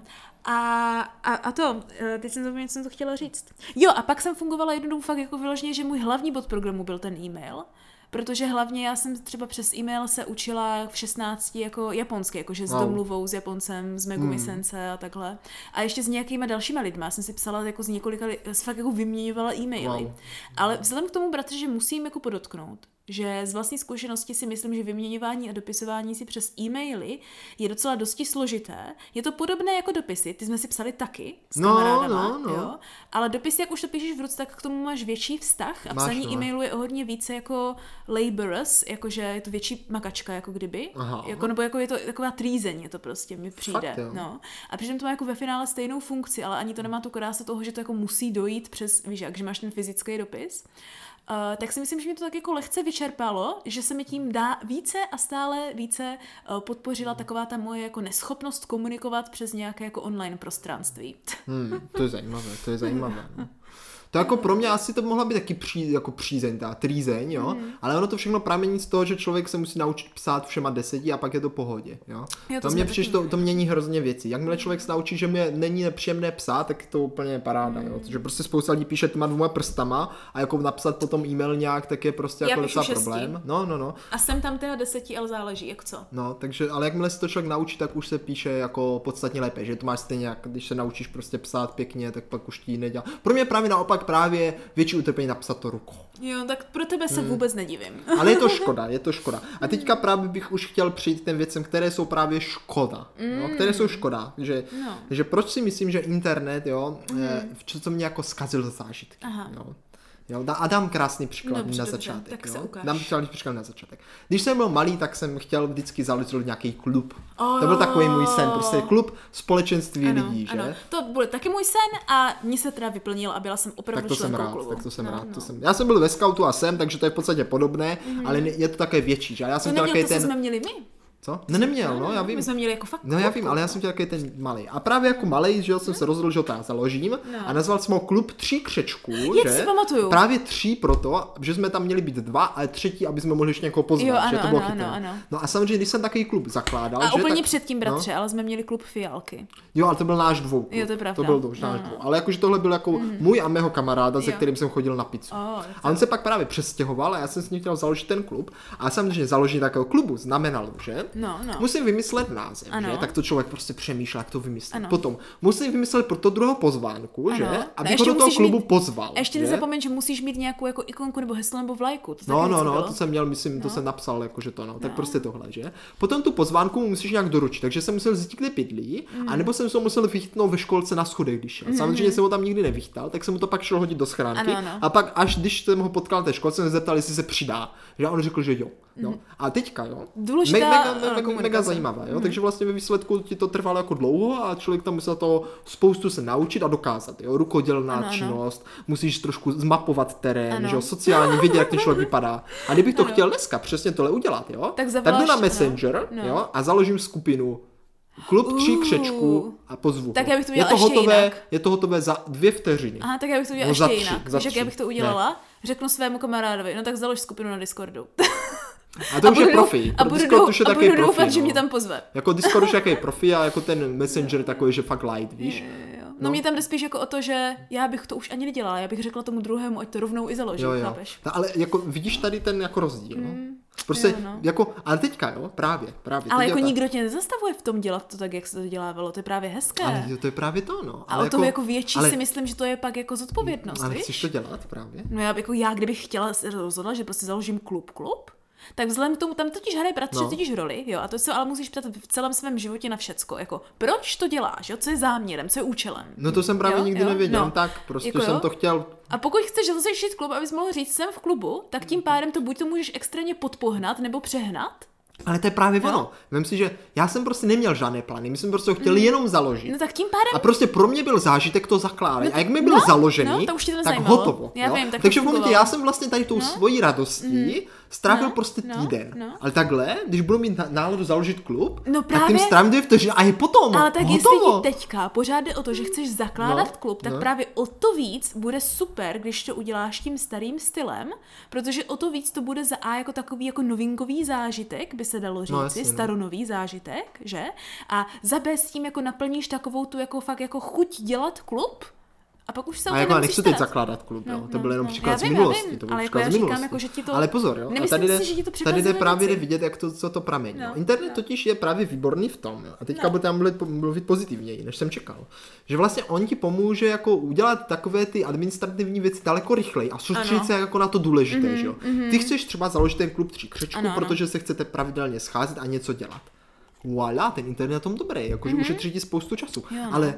A, a, a to, eh, teď jsem zapomněla, co jsem to chtěla říct. Jo, a pak jsem fungovala jednu dobu fakt jako vyloženě, že můj hlavní bod programu byl ten e-mail. Protože hlavně já jsem třeba přes e-mail se učila v 16 jako japonsky, jakože s Wow. domluvou, s Japoncem, s Megumi Sensei a takhle. A ještě s nějakýma dalšíma lidma. Já jsem si psala jako s několika, li- fakt jako vyměňovala e-maily. Wow. Ale vzhledem k tomu, bratře, že musím jako podotknout, že z vlastní zkušenosti si myslím, že vyměňování a dopisování si přes e-maily je docela dosti složité. Je to podobné jako dopisy, ty jsme si psali taky s No, kamarádama, no, no. Jo? ale dopisy, jak už to píšeš v ruce, tak k tomu máš větší vztah a Máš, psaní no. e-mailu je o hodně více jako laborious, jakože je to větší makačka, jako kdyby. Aha. Jako, nebo jako je to taková trýzeň, je to prostě, mi přijde. Fakt, jo. no. A přitom to má jako ve finále stejnou funkci, ale ani to nemá tu krásu toho, že to jako musí dojít přes, víš, jak, že máš ten fyzický dopis. Uh, tak si myslím, že mě to tak jako lehce vyčerpalo, že se mi tím dá více a stále více uh, podpořila taková ta moje jako neschopnost komunikovat přes nějaké jako online prostranství. Hmm, to je zajímavé, to je zajímavé. No. To jako pro mě asi to mohla být taky pří, jako přízeň, ta trýzeň, jo? Mhm. Ale ono to všechno pramení z toho, že člověk se musí naučit psát všema deseti a pak je to pohodě, jo? Jo, to to mě přišlo, to, to mění hrozně věcí. Jakmile člověk se naučí, že mě není nepříjemné psát, tak to úplně paráda, jo? Mhm. Že prostě spousta lidí píše těma dvěma prstama a jako napsat potom e-mail nějak, tak je prostě Já jako docela problém. No, no, no. A jsem tam teda deseti, ale záleží, jak co. No, takže, ale jakmile se to člověk naučí, tak už se píše jako podstatně lépe, že to máš stejně jak, když se naučíš prostě psát pěkně, tak pak už ti nedělá. Pro mě právě naopak právě větší utrpení napsat to rukou. Jo, tak pro tebe Hmm. se vůbec nedivím. Ale je to škoda, je to škoda. A teďka právě bych už chtěl přijít k těm věcem, které jsou právě škoda. Jo, které jsou škoda. Že, No. že proč si myslím, že internet, jo, mm. co mě jako zkazil zážitky. Aha. Jo. Jo, da- a dám krásný příklad Dobře, na dobře, začátek. tak jo? se ukáž. Dám krásný příklad na začátek. Když jsem byl malý, tak jsem chtěl vždycky založit nějaký klub. Oh. To byl takový můj sen, prostě klub společenství Ano, lidí, že? ano. To bude taky můj sen a mně se teda vyplnil a byla jsem opravdu Tak to jsem rád, klubu. tak to jsem no, rád. No. To jsem, já jsem byl ve scoutu a jsem, takže to je v podstatě podobné, ale ne- je to také větší, že? A Já To jsem chtěl neměl to, ten... jsme měli my. Co? Ne, neměl, no, já vím. My jsme měli jako fakt No já vím, ale já jsem chtěl takový ten malý. A právě jako malý, že jo, jsem se rozhodl, že ho teda založím No. a nazval jsem ho klub tří křečků, Jak že? si pamatuju. Právě tří proto, že jsme tam měli být dva, ale třetí, aby jsme mohli ještě někoho pozvat, Jo, že ano, to bylo ano, chytré. ano, ano. No a samozřejmě, když jsem takový klub zakládal, A že, úplně tak, předtím, no. bratře, ale jsme měli klub Fialky. Jo, ale to byl náš dvou. Jo, to je pravda. To byl No, náš no. dvou. Ale jakože tohle byl jako můj a mého kamaráda, se kterým jsem chodil na pizzu. A on se pak právě přestěhoval a já jsem s ním chtěl založit ten klub. A samozřejmě založení takového klubu znamenalo, že? No, no. Musím vymyslet název, Ano. že? Tak to člověk prostě přemýšlel, jak to vymyslet. Ano. Potom musím vymyslet pro to druhou pozvánku, Ano. že? No, Abych ho do toho klubu mít- pozval. A ještě že? nezapomeň, že musíš mít nějakou jako ikonku nebo heslo nebo vlajku. To No, no, no, bylo. to jsem měl, myslím, to No. jsem napsal, jakože to, no, tak prostě tohle, že? Potom tu pozvánku mu musíš nějak doručit, takže jsem musel zjistit, kde bydlí, Mm. anebo jsem se musel vychytnout ve školce na schodech, když šel. Samozřejmě jsem ho tam nikdy nevychytal, tak jsem mu to pak šel hodit do schránky Ano, ano. a pak až když jsem ho potkal té školce, jsem se zeptal, jestli se přidá, že on řekl, že jo. jo. A teďka, jo. Mm. Důležitá, mega, eh, mega, zajímavé, jo. Takže vlastně ve výsledku ti to trvalo jako dlouho a člověk tam musel to spoustu se naučit a dokázat, jo. Rukodělná Ano, ano. činnost, musíš trošku zmapovat terén, Ano. že jo, sociálně vidět, jak ten člověk vypadá. A kdybych to Ano. chtěl dneska přesně tohle udělat, jo, Tak tak jdu na ano. Messenger, No. jo, a založím skupinu Klub tří Uh. křečků a pozvu. Tak já bych to je udělala to ještě hotové, jinak. Je to hotové za dvě vteřiny. Aha, tak já bych to udělala No, ještě tři, jinak. za Víš, jak tři. já bych to udělala? Řeknu svému kamarádovi, no tak založ skupinu na Discordu. A to už je budu- profi. A budu, Discord už je a budu profi. doufat, že no. mě tam pozve. Jako Discord už je takový profi a jako ten Messenger takový, že fakt light, víš? Jo, jo. No, No. mě tam jde spíš jako o to, že já bych to už ani nedělala, já bych řekla tomu druhému, ať to rovnou i založí, Jo, jo. chápeš? Ta, ale jako vidíš tady ten jako rozdíl, no? Prostě jo, no. jako, ale teďka jo, právě, právě. Ale jako je nikdo tě nezastavuje v tom dělat to tak, jak se to dělávalo, to je právě hezké. Ale jo, to je právě to, no. a o to jako větší ale, si myslím, že to je pak jako zodpovědnost, Ale víš? chceš to dělat právě? No já, jako já, kdybych chtěla se rozhodla, že prostě založím klub, klub, tak vzhledem k tomu, tam totiž hraje bratře No. totiž roli, jo, a to se ale musíš ptát v celém svém životě na všecko, jako proč to děláš, jo, co je záměrem, co je účelem. No to jsem právě Jo, nikdy jo, nevěděl, no. tak prostě Jako jsem jo. to chtěl A pokud chceš založit klub, abys mohl říct, jsem v klubu, tak tím pádem to buď to můžeš extrémně podpohnat nebo přehnat, Ale to je právě No. ono. Vem si, že já jsem prostě neměl žádné plány, my jsme prostě ho chtěli jenom založit. no tak tím pádem A prostě pro mě byl zážitek to zakládat. No, a jak mi byl no, založený, no, to už tě to tak nezajímalo. hotovo. Já jo? vím, tak Takže v momentě já jsem vlastně tady tou No. svojí radostí strávil No, prostě no, týden. no. Ale takhle, když budu mít náladu založit klub, No tak tím právě- strávím dvě vteřiny a je potom. Ale tak hotovo. jestli ti teďka pořád jde o to, že chceš zakládat No, klub, tak no. právě o to víc bude super, když to uděláš tím starým stylem, protože o to víc to bude za A jako takový jako novinkový zážitek, by se dalo říci, No, jasně, no. staronový zážitek, že? A za B s tím jako naplníš takovou tu jako fakt jako chuť dělat klub, a pak už se A jako nechci teď zakládat klub, No, jo. to no, byl jenom no. příklad Já z vím, já minulosti. vím, to byl ale jako příklad já z říkám, minulosti. jako, že ti to- Ale pozor, jo. A tady jde, si, že ti to tady jde právě věci. vidět, jak to, co to pramení. No, No, Internet no. totiž je právě výborný v tom, jo. a teďka No. budu tam mluvit, mluvit pozitivněji, než jsem čekal. Že vlastně on ti pomůže jako udělat takové ty administrativní věci daleko rychleji a soustředit se jako na to důležité, že jo. Ty chceš třeba založit ten klub tří křečků, Ano, ano. protože se chcete pravidelně scházet a něco dělat. Voilà, ten internet je na tom dobrý, jakože ušetří ti spoustu času. Jo, no. Ale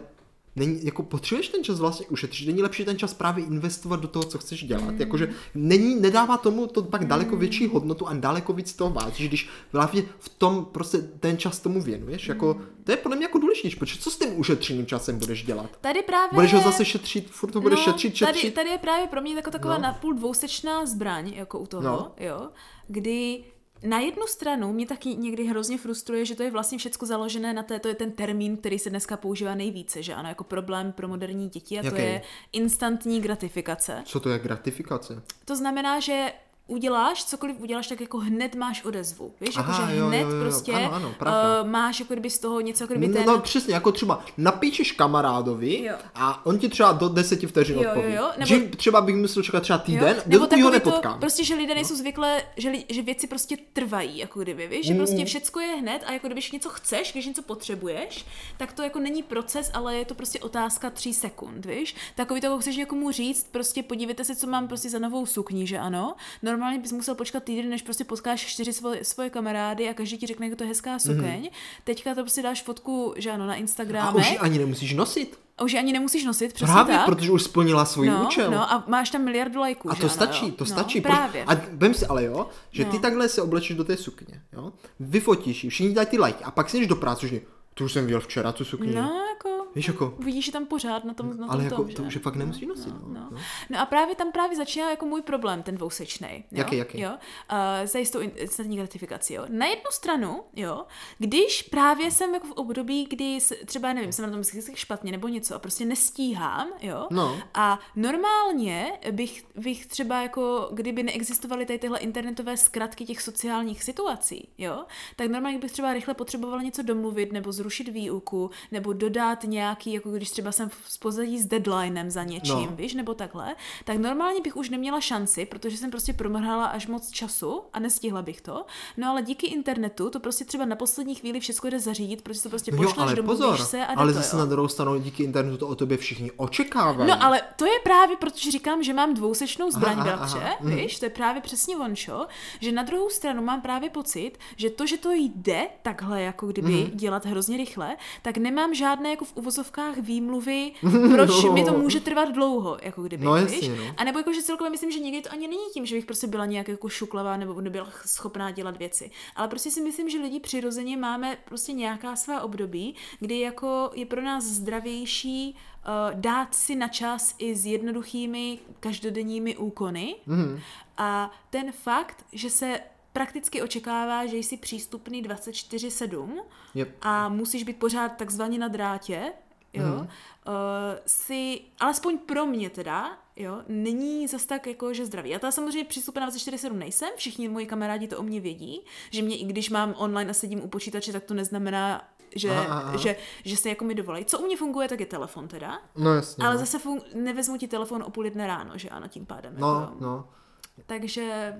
Není, jako potřebuješ ten čas vlastně ušetřit, není lepší ten čas právě investovat do toho, co chceš dělat. Mm. Jakože není, nedává tomu to pak daleko větší hodnotu a daleko víc toho vážíš, když hlavně v tom prostě ten čas tomu věnuješ. Jako, Mm. to je podle mě jako důležitější, protože co s tím ušetřeným časem budeš dělat? Tady právě... Budeš ho zase šetřit, furt to budeš no, šetřit, Tady, šetřit. tady je právě pro mě jako taková No. napůl dvousečná zbraň, jako u toho, No. jo, kdy na jednu stranu mě taky někdy hrozně frustruje, že to je vlastně všechno založené na té, to je ten termín, který se dneska používá nejvíce, že ano, jako problém pro moderní děti a to Jaký? je instantní gratifikace. Co to je gratifikace? To znamená, že uděláš, cokoliv uděláš, tak jako hned máš odezvu. Víš, Aha, jako, že jo, hned jo, jo, prostě ano, ano, pravda. uh, máš jako kdyby z toho něco, jako kdyby No, ten... no přesně, jako třeba napíšeš kamarádovi Jo. a on ti třeba do deseti vteřin Jo, jo, odpoví. jo, nebo- Že třeba bych musel čekat třeba týden, Jo? nebo ho nepotkám. To, prostě, že lidé nejsou zvyklé, že, li, že věci prostě trvají, jako kdyby, víš? Že Mm. prostě všecko je hned a jako když něco chceš, když něco potřebuješ, tak to jako není proces, ale je to prostě otázka tří sekund, víš? Takový to, jako chceš někomu říct, prostě podívejte se, co mám prostě za novou sukni, že ano? Normálně bys musel počkat týden, než prostě potkáš čtyři svoje, svoje kamarády a každý ti řekne, jak to je hezká sukeň. Teďka to prostě dáš fotku, že ano, na Mhm. A už ji ani nemusíš nosit. A už ji ani nemusíš nosit, přesně Právě, tak. protože už splnila svůj no, účel. no, a máš tam miliardu lajků, A to ano, stačí, jo? to no, stačí. Právě. A vem si ale jo, že ty No. takhle se oblečeš do té sukně, jo, vyfotíš ji, všichni dají ty lajky a pak si jdeš do práce, že to už jsem viděl včera, tu sukni. No, jako, Víš, jako, vidíš ji tam pořád na tom, na tom ale jako, tom, to že? už je fakt nemusí nosit, no. No. no. no a právě tam právě začíná jako můj problém, ten dvousečnej. Jo? Jaký, jaký? Jo? Uh, za jistou instantní gratifikaci, jo. Na jednu stranu, jo, když právě jsem jako v období, kdy třeba, nevím, jsem na tom psychicky špatně nebo něco a prostě nestíhám, jo. No. A normálně bych, bych třeba jako, kdyby neexistovaly tady tyhle internetové zkratky těch sociálních situací, jo, tak normálně bych třeba rychle potřebovala něco domluvit nebo zrušit výuku, nebo dodat nějaký, jako když třeba jsem v pozadí s deadlinem za něčím, No. víš, nebo takhle, tak normálně bych už neměla šanci, protože jsem prostě promrhala až moc času a nestihla bych to. No ale díky internetu to prostě třeba na poslední chvíli všechno jde zařídit, protože to prostě No jo, pošleš, ale domluvíš pozor, se a ale to, zase jo. na druhou stranu díky internetu to o tobě všichni očekávají. No ale to je právě, protože říkám, že mám dvousečnou zbraň, Aha, aha, bratře, aha, mhm. víš, to je právě přesně ončo, že na druhou stranu mám právě pocit, že to, že to jde takhle, jako kdyby Mhm. dělat hrozně rychle, tak nemám žádné jako v uvozovkách výmluvy, proč No. mi to může trvat dlouho, jako kdyby, No, jasně, no. A nebo jako, že celkově myslím, že někdy to ani není tím, že bych prostě byla nějak jako šuklavá nebo nebyla schopná dělat věci. Ale prostě si myslím, že lidi přirozeně máme prostě nějaká svá období, kdy jako je pro nás zdravější uh, dát si na čas i s jednoduchými každodenními úkony. Mhm. A ten fakt, že se prakticky očekává, že jsi přístupný 24-7 Yep. a musíš být pořád takzvaně na drátě, jo, Mhm. mm-hmm. uh, si, alespoň pro mě teda, jo, není zas tak jako, že zdravý. Já teda samozřejmě přístupná 24 nejsem, všichni moji kamarádi to o mě vědí, že mě i když mám online a sedím u počítače, tak to neznamená, že, Aha, aha. že, že se jako mi dovolají. Co u mě funguje, tak je telefon teda. No jasně. Ale no. zase fun- nevezmu ti telefon o půl jedné ráno, že ano, tím pádem. No, jako, no. Takže,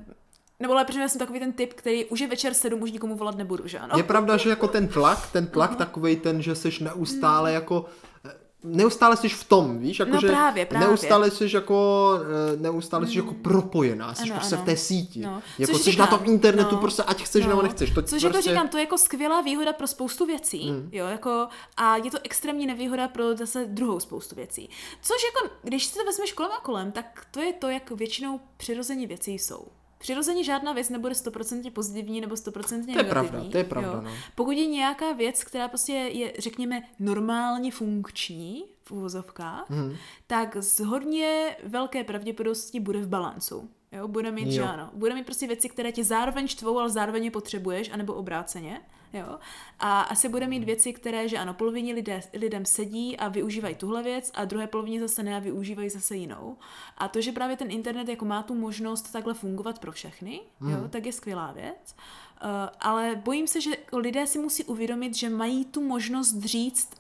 nebo lépe, že já jsem takový ten typ, který už je večer sedm, už nikomu volat nebudu, že ano. Je pravda, že jako ten tlak, ten tlak takovej ten, že jsi neustále jako eh, neustále jsi v tom, víš, jako. No že právě, právě. neustále jsi jako eh, neustále jsi jako propojená, jsi Ano, prostě ano. v té síti. No. Jako Což jsi říkám, na tom internetu no. prostě ať chceš nebo nechceš. To Což prostě... jako říkám, to je jako skvělá výhoda pro spoustu věcí, mm. jo, jako, a je to extrémní nevýhoda pro zase druhou spoustu věcí. Což jako, když si to vezmeš kolem a kolem, tak to je to, jak většinou přirozeně věci jsou. Přirozeně žádná věc nebude 100% pozitivní nebo 100% negativní. To je pravda, to je pravda, jo. no. Pokud je nějaká věc, která prostě je, řekněme, normálně funkční v uvozovkách, Mhm. tak z hodně velké pravděpodobnosti bude v balancu. Jo, bude mít, že Jo. ano. Bude mít prostě věci, které tě zároveň štvou, ale zároveň je potřebuješ, anebo obráceně. Jo? A asi bude mít věci, které, že ano, polovině lidé, lidem sedí a využívají tuhle věc a druhé polovině zase ne a využívají zase jinou. A to, že právě ten internet jako má tu možnost takhle fungovat pro všechny, jo, tak je skvělá věc. Uh, ale bojím se, že lidé si musí uvědomit, že mají tu možnost říct,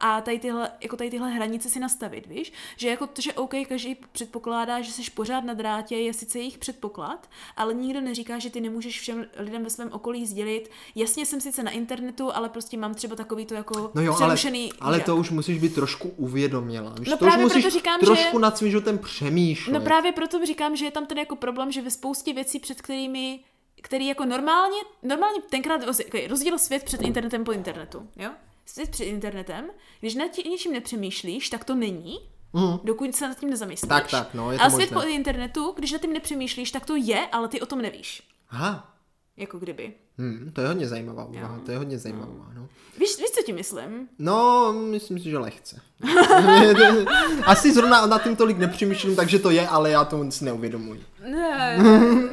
a tady tyhle, jako tady tyhle hranice si nastavit, víš? Že jako to, že OK, každý předpokládá, že jsi pořád na drátě, je sice jejich předpoklad, ale nikdo neříká, že ty nemůžeš všem lidem ve svém okolí sdělit, jasně jsem sice na internetu, ale prostě mám třeba takový to jako No jo, ale, ale to už musíš být trošku uvědoměla. Víš, No to už právě musíš proto říkám, trošku že- nad svým životem přemýšlet. No právě proto říkám, že je tam ten jako problém, že ve spoustě věcí, před kterými který jako normálně, normálně tenkrát okay, rozdíl svět před internetem po internetu, jo? Svět před internetem, když nad tím něčím nepřemýšlíš, tak to není, Mhm. dokud se nad tím nezamyslíš. Tak, tak, no, je to Ale svět po internetu, když nad tím nepřemýšlíš, tak to je, ale ty o tom nevíš. Aha, Jako kdyby. hmm, to je hodně zajímavá úvaha, to je hodně zajímavá, no. Víš, víš, co ti myslím? No, myslím si, že lehce. Asi zrovna nad tím tolik nepřemýšlím, takže to je, ale já to si neuvědomuji. Ne,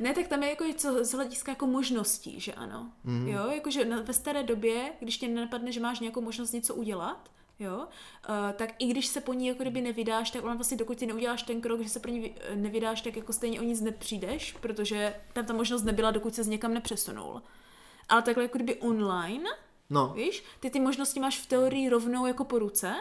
ne, tak tam je jako co z hlediska jako možností, že ano. Mm. Jo, jakože ve staré době, když tě nenapadne, že máš nějakou možnost něco udělat, jo, uh, tak i když se po ní jako kdyby nevydáš, tak ona vlastně dokud ty neuděláš ten krok, že se pro ní eh, nevydáš, tak jako stejně o nic nepřijdeš, protože tam ta možnost nebyla, dokud se někam nepřesunul. Ale takhle jako kdyby online, No, víš, ty ty možnosti máš v teorii rovnou jako po ruce,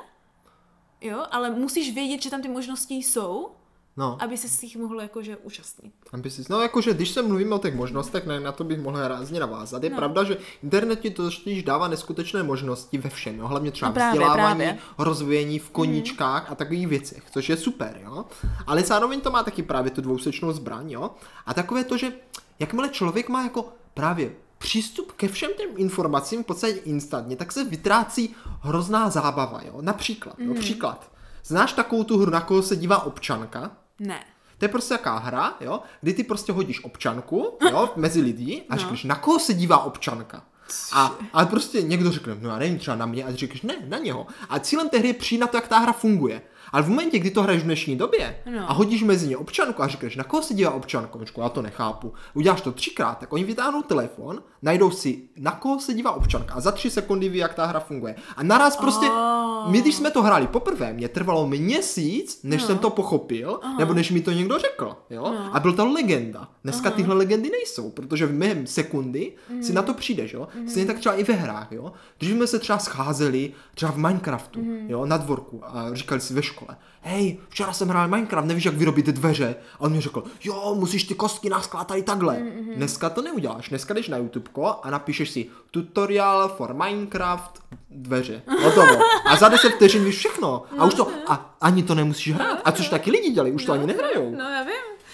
jo, ale musíš vědět, že tam ty možnosti jsou, no. aby se s nich mohl jakože účastnit. Aby si, no jakože, když se mluvíme o těch možnostech, ne, na to bych mohl rázně navázat. Je no. pravda, že internet ti to totiž dává neskutečné možnosti ve všem, jo? hlavně třeba No právě, vzdělávání, právě. rozvíjení v koníčkách a takových věcech, což je super, jo. Ale zároveň to má taky právě tu dvousečnou zbraň, jo. A takové to, že jakmile člověk má jako právě přístup ke všem těm informacím v podstatě instantně, tak se vytrácí hrozná zábava, jo. Například, Mhm. jo, příklad. Znáš takovou tu hru, na koho se dívá občanka? Ne. To je prostě jaká hra, jo, kdy ty prostě hodíš občanku, jo, mezi lidi a No. řekneš, na koho se dívá občanka. A, a prostě někdo řekne, no já nevím, třeba na mě, a ty řekneš, ne, na něho. A cílem té hry je přijít na to, jak ta hra funguje. Ale v momentě, kdy to hraješ v dnešní době No. a hodíš mezi ně občanku a řekneš, na koho se dívá občanka, Počku, já to nechápu. Uděláš to třikrát, tak oni vytáhnou telefon, najdou si, na koho se dívá občanka a za tři sekundy ví, jak ta hra funguje. A naraz prostě, Oh. my když jsme to hráli poprvé, mě trvalo měsíc, než No. jsem to pochopil, nebo než mi to někdo řekl, jo. No. A byl to legenda. Dneska tyhle legendy nejsou, protože v během sekundy Mhm. si na to přijdeš, jo. Stejně tak třeba i ve hrách, jo. Když jsme se třeba scházeli, třeba v Minecraftu, Mhm. jo, na dvorku a říkali si ve škole, hej, včera jsem hrál Minecraft, nevíš, jak vyrobit dveře. A on mi řekl, jo, musíš ty kostky naskládat tady takhle. Mhm, Dneska to neuděláš, dneska jdeš na YouTube a napíšeš si tutorial for Minecraft dveře. Hotovo. A za 10 vteřin víš všechno. A už to, a ani to nemusíš hrát. A což taky lidi dělají, už to ani nehrajou. No já vím.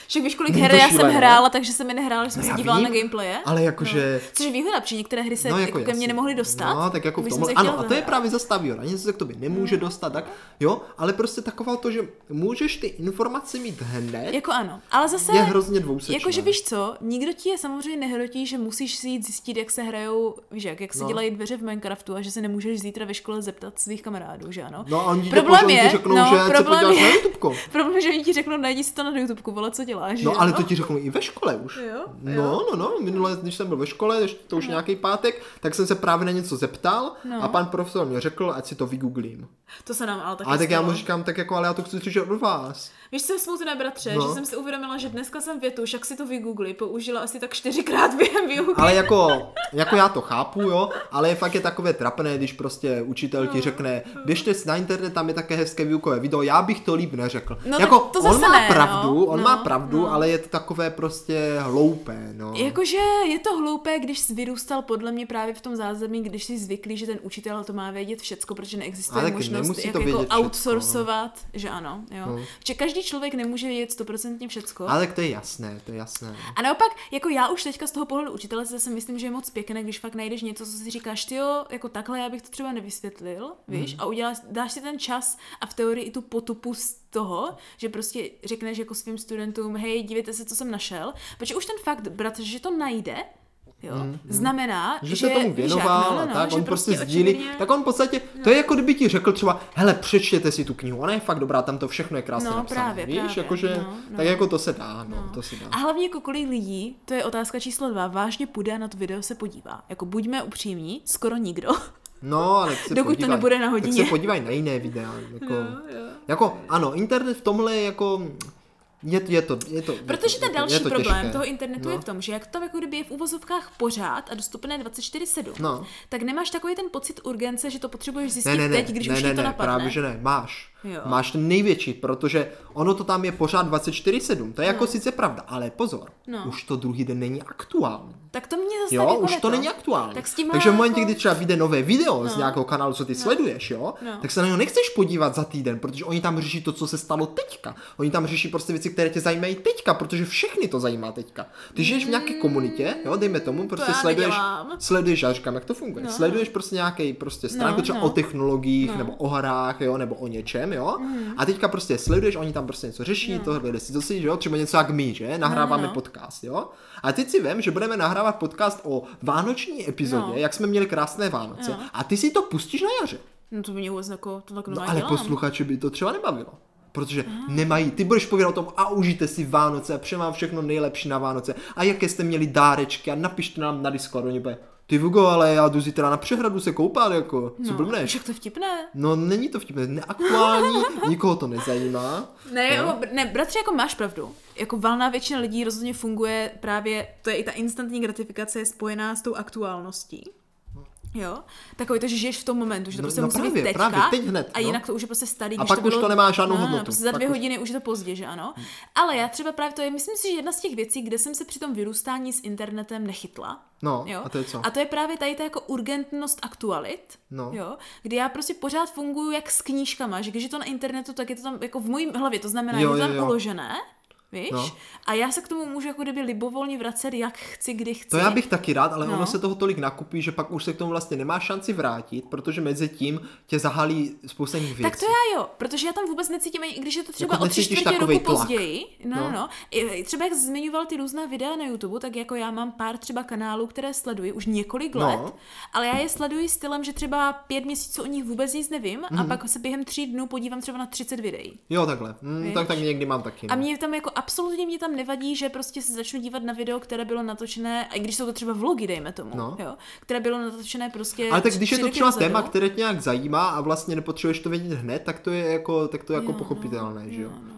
Však víš, kolik her já jsem hrála, takže jsem mi nehrála, že jsem No se dívala vím, na gameplaye. Ale jakože... Což je výhoda, protože některé hry se No, jako, jako ke mně nemohly dostat. No, tak jako v chtěla Ano, a to je právě zase ta výhoda. Něco se k tobě nemůže dostat, tak jo, ale prostě taková to, že můžeš ty informace mít hned, Jako ano, ale zase... je hrozně dvousečné. Jakože víš co, nikdo ti je samozřejmě nehrotí, že musíš si jít zjistit, jak se hrajou, víš jak, jak se No. dělají dveře v Minecraftu a že se nemůžeš zítra ve škole zeptat svých kamarádů, že ano? No a oni ti, Problém je- ti řeknou, no, že problém je-. Problém je, že oni ti řeknou, najdi si to na YouTube, vole, co děláš, že No ale to ti řeknou i ve škole už. Jo, No, no, no, minule, když jsem byl ve škole, to už nějaký pátek, tak jsem se právě na něco zeptal No. a pan profesor mě řekl, ať si to vygooglím. To se nám ale taky A tak já mu říkám, tak jako, ale já to chci slyšet od vás. Víš, co je smutné, bratře, No. že jsem si uvědomila, že dneska jsem větu, však si to vygoogli, použila asi tak čtyřikrát během výuky. Ale jako, jako já to chápu, jo, ale je fakt je takové trapné, když prostě učitel ti řekne, běžte na internet, tam je také hezké výukové video, já bych to líp neřekl. No jako, to on zase má ne, pravdu, no. on No, má pravdu, no. ale je to takové prostě hloupé, no. Jakože je to hloupé, když jsi vyrůstal podle mě právě v tom zázemí, když jsi zvyklý, že ten učitel to má vědět všecko, protože neexistuje Ale možnost, nemusí jak to jako všecko, no. outsourcovat, že ano, jo. No. Že každý člověk nemůže vědět stoprocentně všecko. Ale tak to je jasné, to je jasné. no. A naopak, jako já už teďka z toho pohledu učitele si zase myslím, že je moc pěkné, když fakt najdeš něco, co si říkáš, ty jo, jako takhle já bych to třeba nevysvětlil, víš, Mhm. a uděláš, dáš si ten čas a v teorii i tu potupu toho, že prostě řekneš jako svým studentům, hej, dívejte se, co jsem našel, protože už ten fakt, bratře, že to najde, Jo? Znamená, Mhm. Že že se tomu věnoval no, no, a no, tak, on prostě sdílí, očividně- tak on v podstatě, to je jako kdyby ti řekl třeba, hele, přečtěte si tu knihu, ona je fakt dobrá, tam to všechno je krásně No, napsané, právě, víš, právě, jakože, no, no. tak jako to se dá, no, to se dá. A hlavně jako kolik lidí, to je otázka číslo dva, vážně půjde a na to video se podívá. Jako buďme upřímní, skoro nikdo. No, ale tak se Dokud to podívej, nebude na Tak hodině. se podívej na jiné videa, jako, jo. jako, ano, internet v tomhle je jako, je, je to, je to, Protože je to, ten další je to problém těžké. toho internetu no. je v tom, že jak to jako kdyby je v uvozovkách pořád a dostupné 24-7, No. tak nemáš takový ten pocit urgence, že to potřebuješ zjistit Ne, ne, ne, teď, když ne, už ne, to ne, napadne. právě, že ne, máš. Jo. Máš ten největší, protože ono to tam je pořád 24-7, to je jako sice pravda, ale pozor, No. už to druhý den není aktuální. Tak to mě zase Jo, jako už to neto. není aktuální. Tak s tímhle Takže v momentě, jako- kdy třeba vyjde nové video z nějakého kanálu, co ty sleduješ, jo, No. tak se na něho nechceš podívat za týden, protože oni tam řeší to, co se stalo teďka. Oni tam řeší prostě věci, které tě zajímají teďka, protože všechny to zajímá teďka. Ty žiješ v nějaké komunitě, jo, dejme tomu, prostě já sleduješ, nedělám. sleduješ, já říkám, jak to funguje. No. Sleduješ prostě nějaký prostě stránku No, třeba no. o technologiích, No. Nebo o hrách, jo, nebo o něčem, jo. A teďka prostě sleduješ, oni tam prostě něco řeší, tohle si to si, že jo, třeba něco jak my, že, nahráváme no. podcast, jo. A teď si vím, že budeme nahrávat podcast o vánoční epizodě, No. jak jsme měli krásné Vánoce. No. A ty si to pustíš na jaře. No to mě vůbec jako, to tak No ale dělám. posluchači by to třeba nebavilo. Protože nemají, ty budeš povědět o tom a užijte si Vánoce a přeji vám všechno nejlepší na Vánoce a jaké jste měli dárečky a napište nám na Discord, oni bude, ty Vugo, ale já jdu zítra na přehradu se koupat, jako, co no, blbneš? Však to vtipné. No není to vtipné, neaktuální, nikoho to nezajímá. Ne, Jo? jako, ne, bratře, jako máš pravdu. Jako valná většina lidí rozhodně funguje právě, to je i ta instantní gratifikace je spojená s tou aktuálností. Jo? Takový to, že žiješ v tom momentu, že to No- prostě no musí právě, být teďka právě, teď hned, a no. jinak to už je prostě starý. A pak už bylo, to nemá žádnou no, hodnotu. Prostě za Pak dvě už- hodiny už je to pozdě, že ano. Ale já třeba právě to je, myslím si, že jedna z těch věcí, kde jsem se při tom vyrůstání s internetem nechytla. No, Jo? a to je co? A to je právě tady ta jako urgentnost aktualit, No. jo? kdy já prostě pořád funguji jak s knížkama, že když je to na internetu, tak je to tam jako v mojí hlavě, to znamená, Jo, že je to jo, tam jo. uložené, Víš? No. A já se k tomu můžu jako kdyby libovolně vracet, jak chci, kdy chci. To já bych taky rád, ale No. ono se toho tolik nakupí, že pak už se k tomu vlastně nemá šanci vrátit, protože mezi tím tě zahalí spousta jiných věcí. Tak to já jo, protože já tam vůbec necítím, i když je to třeba Jako o tři čtvrtě roku tlak. později. No, no, No. I- Třeba jak zmiňoval ty různá videa na YouTube, tak jako já mám pár třeba kanálů, které sleduji už několik No. let, ale já je sleduji stylem, že třeba pět měsíců o nich vůbec nic nevím Mhm. a pak se během tří dnů podívám třeba na 30 videí. Jo, takhle. Mm, Víš? tak, tak někdy mám taky. A No. mě tam jako absolutně mě tam nevadí, že prostě se začnu dívat na video, které bylo natočené, a i když jsou to třeba vlogy, dejme tomu, No. jo, které bylo natočené prostě. Ale tak když je to třeba dozadu. téma, které tě nějak zajímá a vlastně nepotřebuješ to vědět hned, tak to je jako, tak to je jako Jo, no, pochopitelné, že jo? no.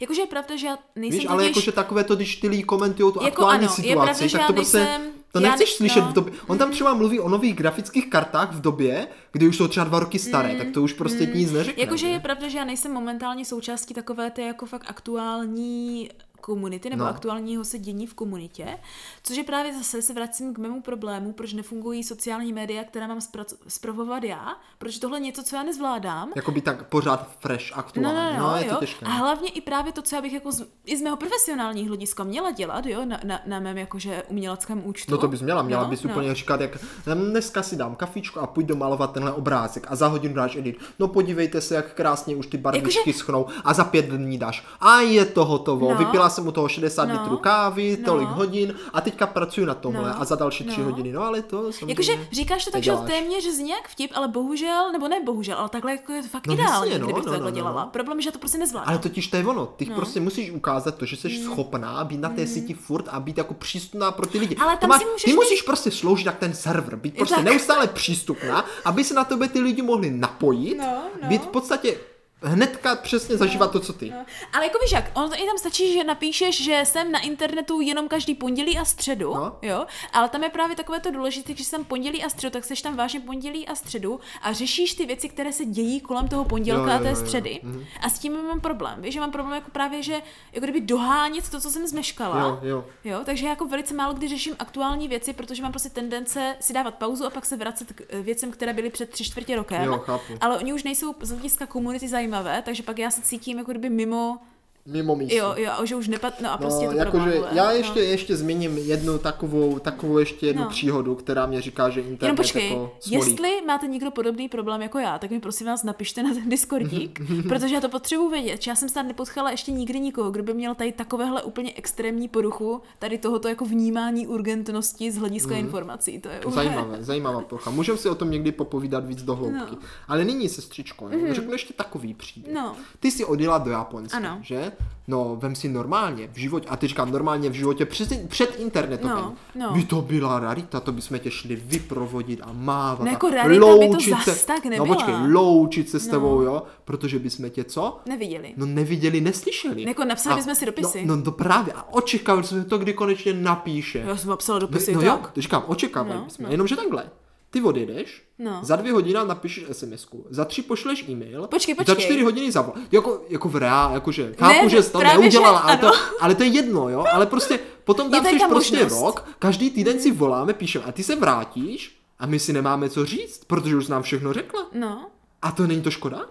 Jakože je pravda, že já nejsem Víš, ale totiž... jakože takové to, když ty lidi komentují tu Jako aktuální ano, je situaci, pravda, že tak já to prostě, nejsem- to já nechceš ne- slyšet no. v době. On tam třeba mluví o nových grafických kartách v době, kdy už jsou třeba dva roky staré, tak to už prostě nic neřekne. Jakože že? je pravda, že já nejsem momentálně součástí takové té jako fakt aktuální komunity nebo No. no. aktuálního se dění v komunitě, což je právě zase se vracím k mému problému, proč nefungují sociální média, která mám zprac- zpravovat já, proč tohle něco, co já nezvládám. Jakoby tak pořád fresh, No, aktuální. no, no, je to jo. těžké. A hlavně i právě to, co já bych jako z, i z mého profesionálního hlediska měla dělat, jo, na, na, na mém jakože uměleckém účtu. No to bys měla, měla no, bys no. úplně říkat, jak "Hm, dneska si dám kafičko a půjdu malovat tenhle obrázek a za hodinu dáš edit. No podívejte se, jak krásně už ty barvičky Jakože- schnou a za pět dní dáš. A je to hotovo. No. Vypila jsem u toho 60 No. litrů kávy, No. tolik hodin a teďka pracuji na tomhle No. a za další tři No. hodiny. No ale to samozřejmě Jakože říkáš to tak, že téměř zní jak vtip, ale bohužel, nebo ne bohužel, ale takhle jako je to fakt No ideální, jasně, no, kdybych no, to takhle no, no, dělala. no. Problém je, že to prostě nezvládám. Ale totiž to je ono. Ty No. prostě musíš ukázat to, že jsi schopná být na té síti furt a být jako přístupná pro ty lidi. Ale tam máš, si můžeš ty mít- musíš prostě sloužit jak ten server, být prostě tak. neustále přístupná, aby se na tebe ty lidi mohli napojit, No, no. být v podstatě hnedka přesně zažívat to, co ty. No. Ale jako víš jak, ono to i tam stačí, že napíšeš, že jsem na internetu jenom každý pondělí a středu, No. jo, ale tam je právě takové to důležité, že jsem pondělí a středu, tak seš tam vážně pondělí a středu a řešíš ty věci, které se dějí kolem toho pondělka Jo, jo, a té jo, jo. středy. Mhm. A s tím mám problém, víš, že mám problém jako právě, že jako kdyby dohánět to, co jsem zmeškala. Jo, jo. Jo, takže já jako velice málo kdy řeším aktuální věci, protože mám prostě tendence si dávat pauzu a pak se vracet k eh, věcem, které byly před tři čtvrtě rokem. Jo, chápu. Ale oni už nejsou z hlediska komunity zajímavé, takže pak já se cítím jako kdyby mimo, Mimo místo. jo, jo, že už nepad, no a prostě No, to jakože problémové, já no. ještě, ještě zmíním jednu takovou, takovou ještě jednu No. příhodu, která mě říká, že internet Jenom počkej, jako smolí. jestli máte někdo podobný problém jako já, tak mi prosím vás napište na ten Discordík, protože já to potřebuji vědět. že Já jsem snad nepotkala ještě nikdy nikoho, kdo by měl tady takovéhle úplně extrémní poruchu, tady tohoto jako vnímání urgentnosti z hlediska informací. To je úplně... Zajímavé, zajímavá plocha. Můžeme si o tom někdy popovídat víc do hloubky. No. Ale nyní, sestřičko, mm řeknu ještě takový příběh. No. Ty jsi odjela do Japonska, Ano. že? No, vem si normálně v životě, a ty říkám normálně v životě před, před internetovým. No, no. By to byla rarita, to bychom tě šli vyprovodit a mávat. No jako rarita by to loučit zas tak No nebyla. počkej, loučit se s No. tebou, jo? Protože bychom tě co? Neviděli. No neviděli, neslyšeli. Jako napsali A- bychom si dopisy. No, no to právě. A očekávali jsme to, kdy konečně napíše. Já jsem napsala dopisy, no, tak. jo, to říkám, očekávali No, jsme. no. Jenomže takhle. Ty odjedeš, No. za dvě hodiny napíšeš sms za tři pošleš e-mail, Počkej, za počkej. čtyři hodiny zavol. Jako, jako v reál, jakože chápu, Ne, že jsi to neudělala, že ale to, ale to je jedno, jo, ale prostě potom tam jsi prostě rok, každý týden si voláme, píšeme a ty se vrátíš a my si nemáme co říct, protože už nám všechno řekla. No. A to není to škoda?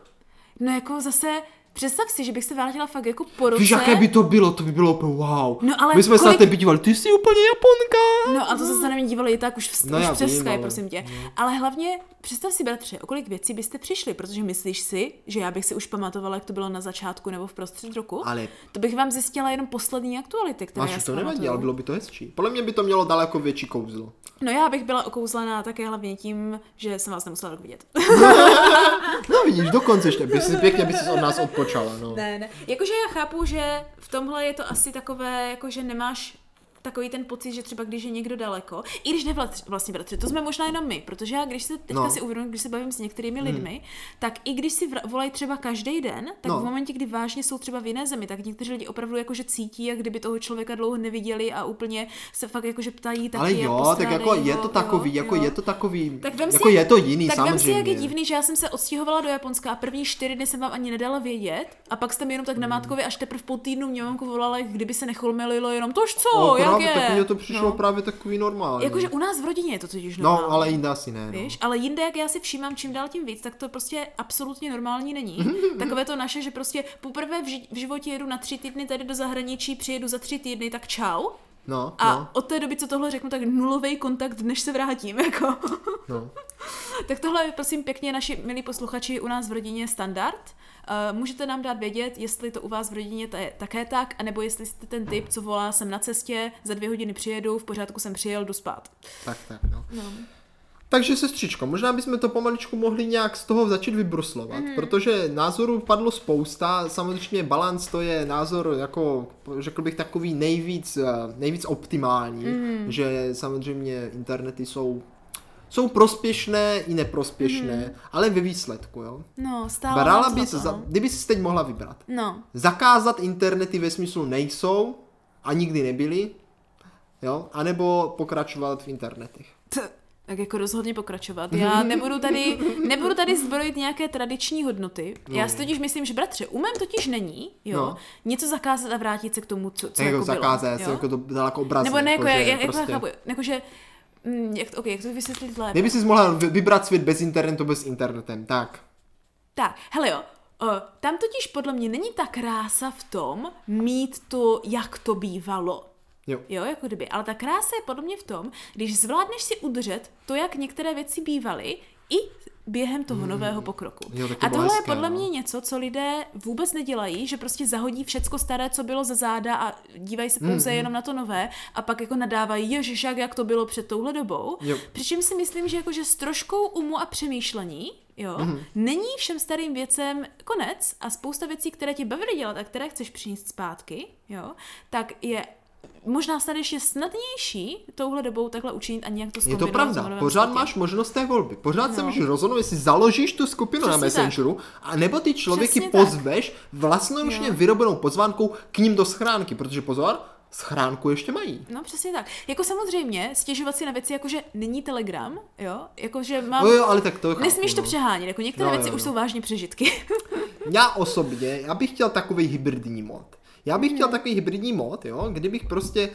No jako zase, představ si, že bych se vrátila fakt jako po roce. Víš, jaké by to bylo? To by bylo úplně wow. No, ale My jsme se kolik- na tebe dívali, ty jsi úplně Japonka. No a to se na mě dívali i tak už, v, No už já přes vím, Skype, ale- prosím tě. Ale hlavně, představ si, bratře, o kolik věcí byste přišli, protože myslíš si, že já bych si už pamatovala, jak to bylo na začátku nebo v prostřed roku? Ale- To bych vám zjistila jenom poslední aktuality, které já Máš si to nevadí, ale bylo by to hezčí. Podle mě by to mělo daleko větší kouzlo. No já bych byla okouzlená také hlavně tím, že jsem vás nemusela vidět. Vidíš, dokonce ještě, by si pěkně by si od nás odpočala, no. ne, ne. Jakože já chápu, že v tomhle je to asi takové, jako že nemáš takový ten pocit, že třeba když je někdo daleko, i když ne vla- vlastně bratře, to jsme možná jenom my, protože já když se teďka No. si uvědomím, když se bavím s některými lidmi, tak i když si volají třeba každý den, tak No. v momentě, kdy vážně jsou třeba v jiné zemi, tak někteří lidi opravdu jakože cítí, jak kdyby toho člověka dlouho neviděli a úplně se fakt jakože ptají taky Ale jo, tak jako je to takový, jo, jako jo. je to takový, Tak vem si, jako je to jiný tak samozřejmě. vem si, jak je divný, že já jsem se odstěhovala do Japonska a první čtyři dny jsem vám ani nedala vědět a pak jste mi jenom tak Hmm. namátkově až teprve po týdnu mě mamku volala, kdyby se necholmelilo jenom tož co, O, jak právě, tak mně to přišlo no. právě takový normální. Jakože u nás v rodině je to totiž normální. No, ale jinde asi ne. No. Víš, ale jinde, jak já si všímám čím dál tím víc, tak to prostě absolutně normální není. Takové to naše, že prostě poprvé v, ži- v životě jedu na tři týdny tady do zahraničí, přijedu za tři týdny, tak čau. No, A no, od té doby, co tohle řeknu, tak nulový kontakt, než se vrátím. Jako. no. tak tohle je prosím pěkně, naši milí posluchači, u nás v rodině standard. Uh, můžete nám dát vědět, jestli to u vás v rodině je také tak, anebo jestli jste ten typ, co volá, jsem na cestě, za dvě hodiny přijedu, v pořádku jsem přijel, jdu spát. Tak, tak, no. No. Takže sestřičko, možná bychom to pomaličku mohli nějak z toho začít vybruslovat, mm-hmm. protože názorů padlo spousta, samozřejmě balans to je názor jako, řekl bych takový nejvíc, eh, nejvíc optimální, mm-hmm. že samozřejmě internety jsou jsou prospěšné i neprospěšné, mm. ale ve výsledku, jo. No, stále Brala bys, za to, za, no. kdyby si teď mohla vybrat. No, Zakázat internety ve smyslu nejsou a nikdy nebyly, jo, anebo pokračovat v internetech. T- tak jako rozhodně pokračovat. Já nebudu tady, nebudu tady zbrojit nějaké tradiční hodnoty. Já si totiž myslím, že bratře, umem totiž není, jo, No. něco zakázat a vrátit se k tomu, co, co jako, jako bylo. zakázat, jo? jako to dal jako obraz. Nebo ne, jako, jak, jak, prostě... jako, chápu, jako, že, mm, jak, to, okay, jak to vysvětlit lépe? Kdyby jsi mohla vy- vybrat svět bez internetu, bez internetem, tak. Tak, hele jo, o, tam totiž podle mě není ta krása v tom mít to, jak to bývalo. Jo. Jo, jako kdyby. Ale ta krása je podle mě v tom, když zvládneš si udržet to, jak některé věci bývaly, i během toho nového pokroku. Jo, to a tohle hezké, je podle no. mě něco, co lidé vůbec nedělají, že prostě zahodí všecko staré, co bylo ze záda a dívají se pouze Mhm. jenom na to nové a pak jako nadávají, ježiš, jak, jak to bylo před touhle dobou. Jo. Přičem si myslím, že jakože s troškou umu a přemýšlení, jo, Mhm. není všem starým věcem konec a spousta věcí, které ti bavily dělat a které chceš přinést zpátky, jo, tak je možná snad ještě snadnější touhle dobou takhle učinit a nějak to Je to pravda, pořád světě. máš možnost té volby. Pořád No. se můžeš rozhodnout, jestli založíš tu skupinu na Přesně tak. Messengeru, a nebo ty člověky Přesně tak. pozveš vlastnoručně Jo. vyrobenou pozvánkou k ním do schránky, protože pozor, schránku ještě mají. No přesně tak. Jako samozřejmě stěžovat si na věci, jako že není Telegram, jo, jakože mám... No jo, ale tak to chápu, Nesmíš to no. přehánět, jako některé No, jo, věci jo. už jsou vážně přežitky. Já osobně, já bych chtěl takový hybridní mod. Já bych chtěl takový hybridní mod, jo, kdybych prostě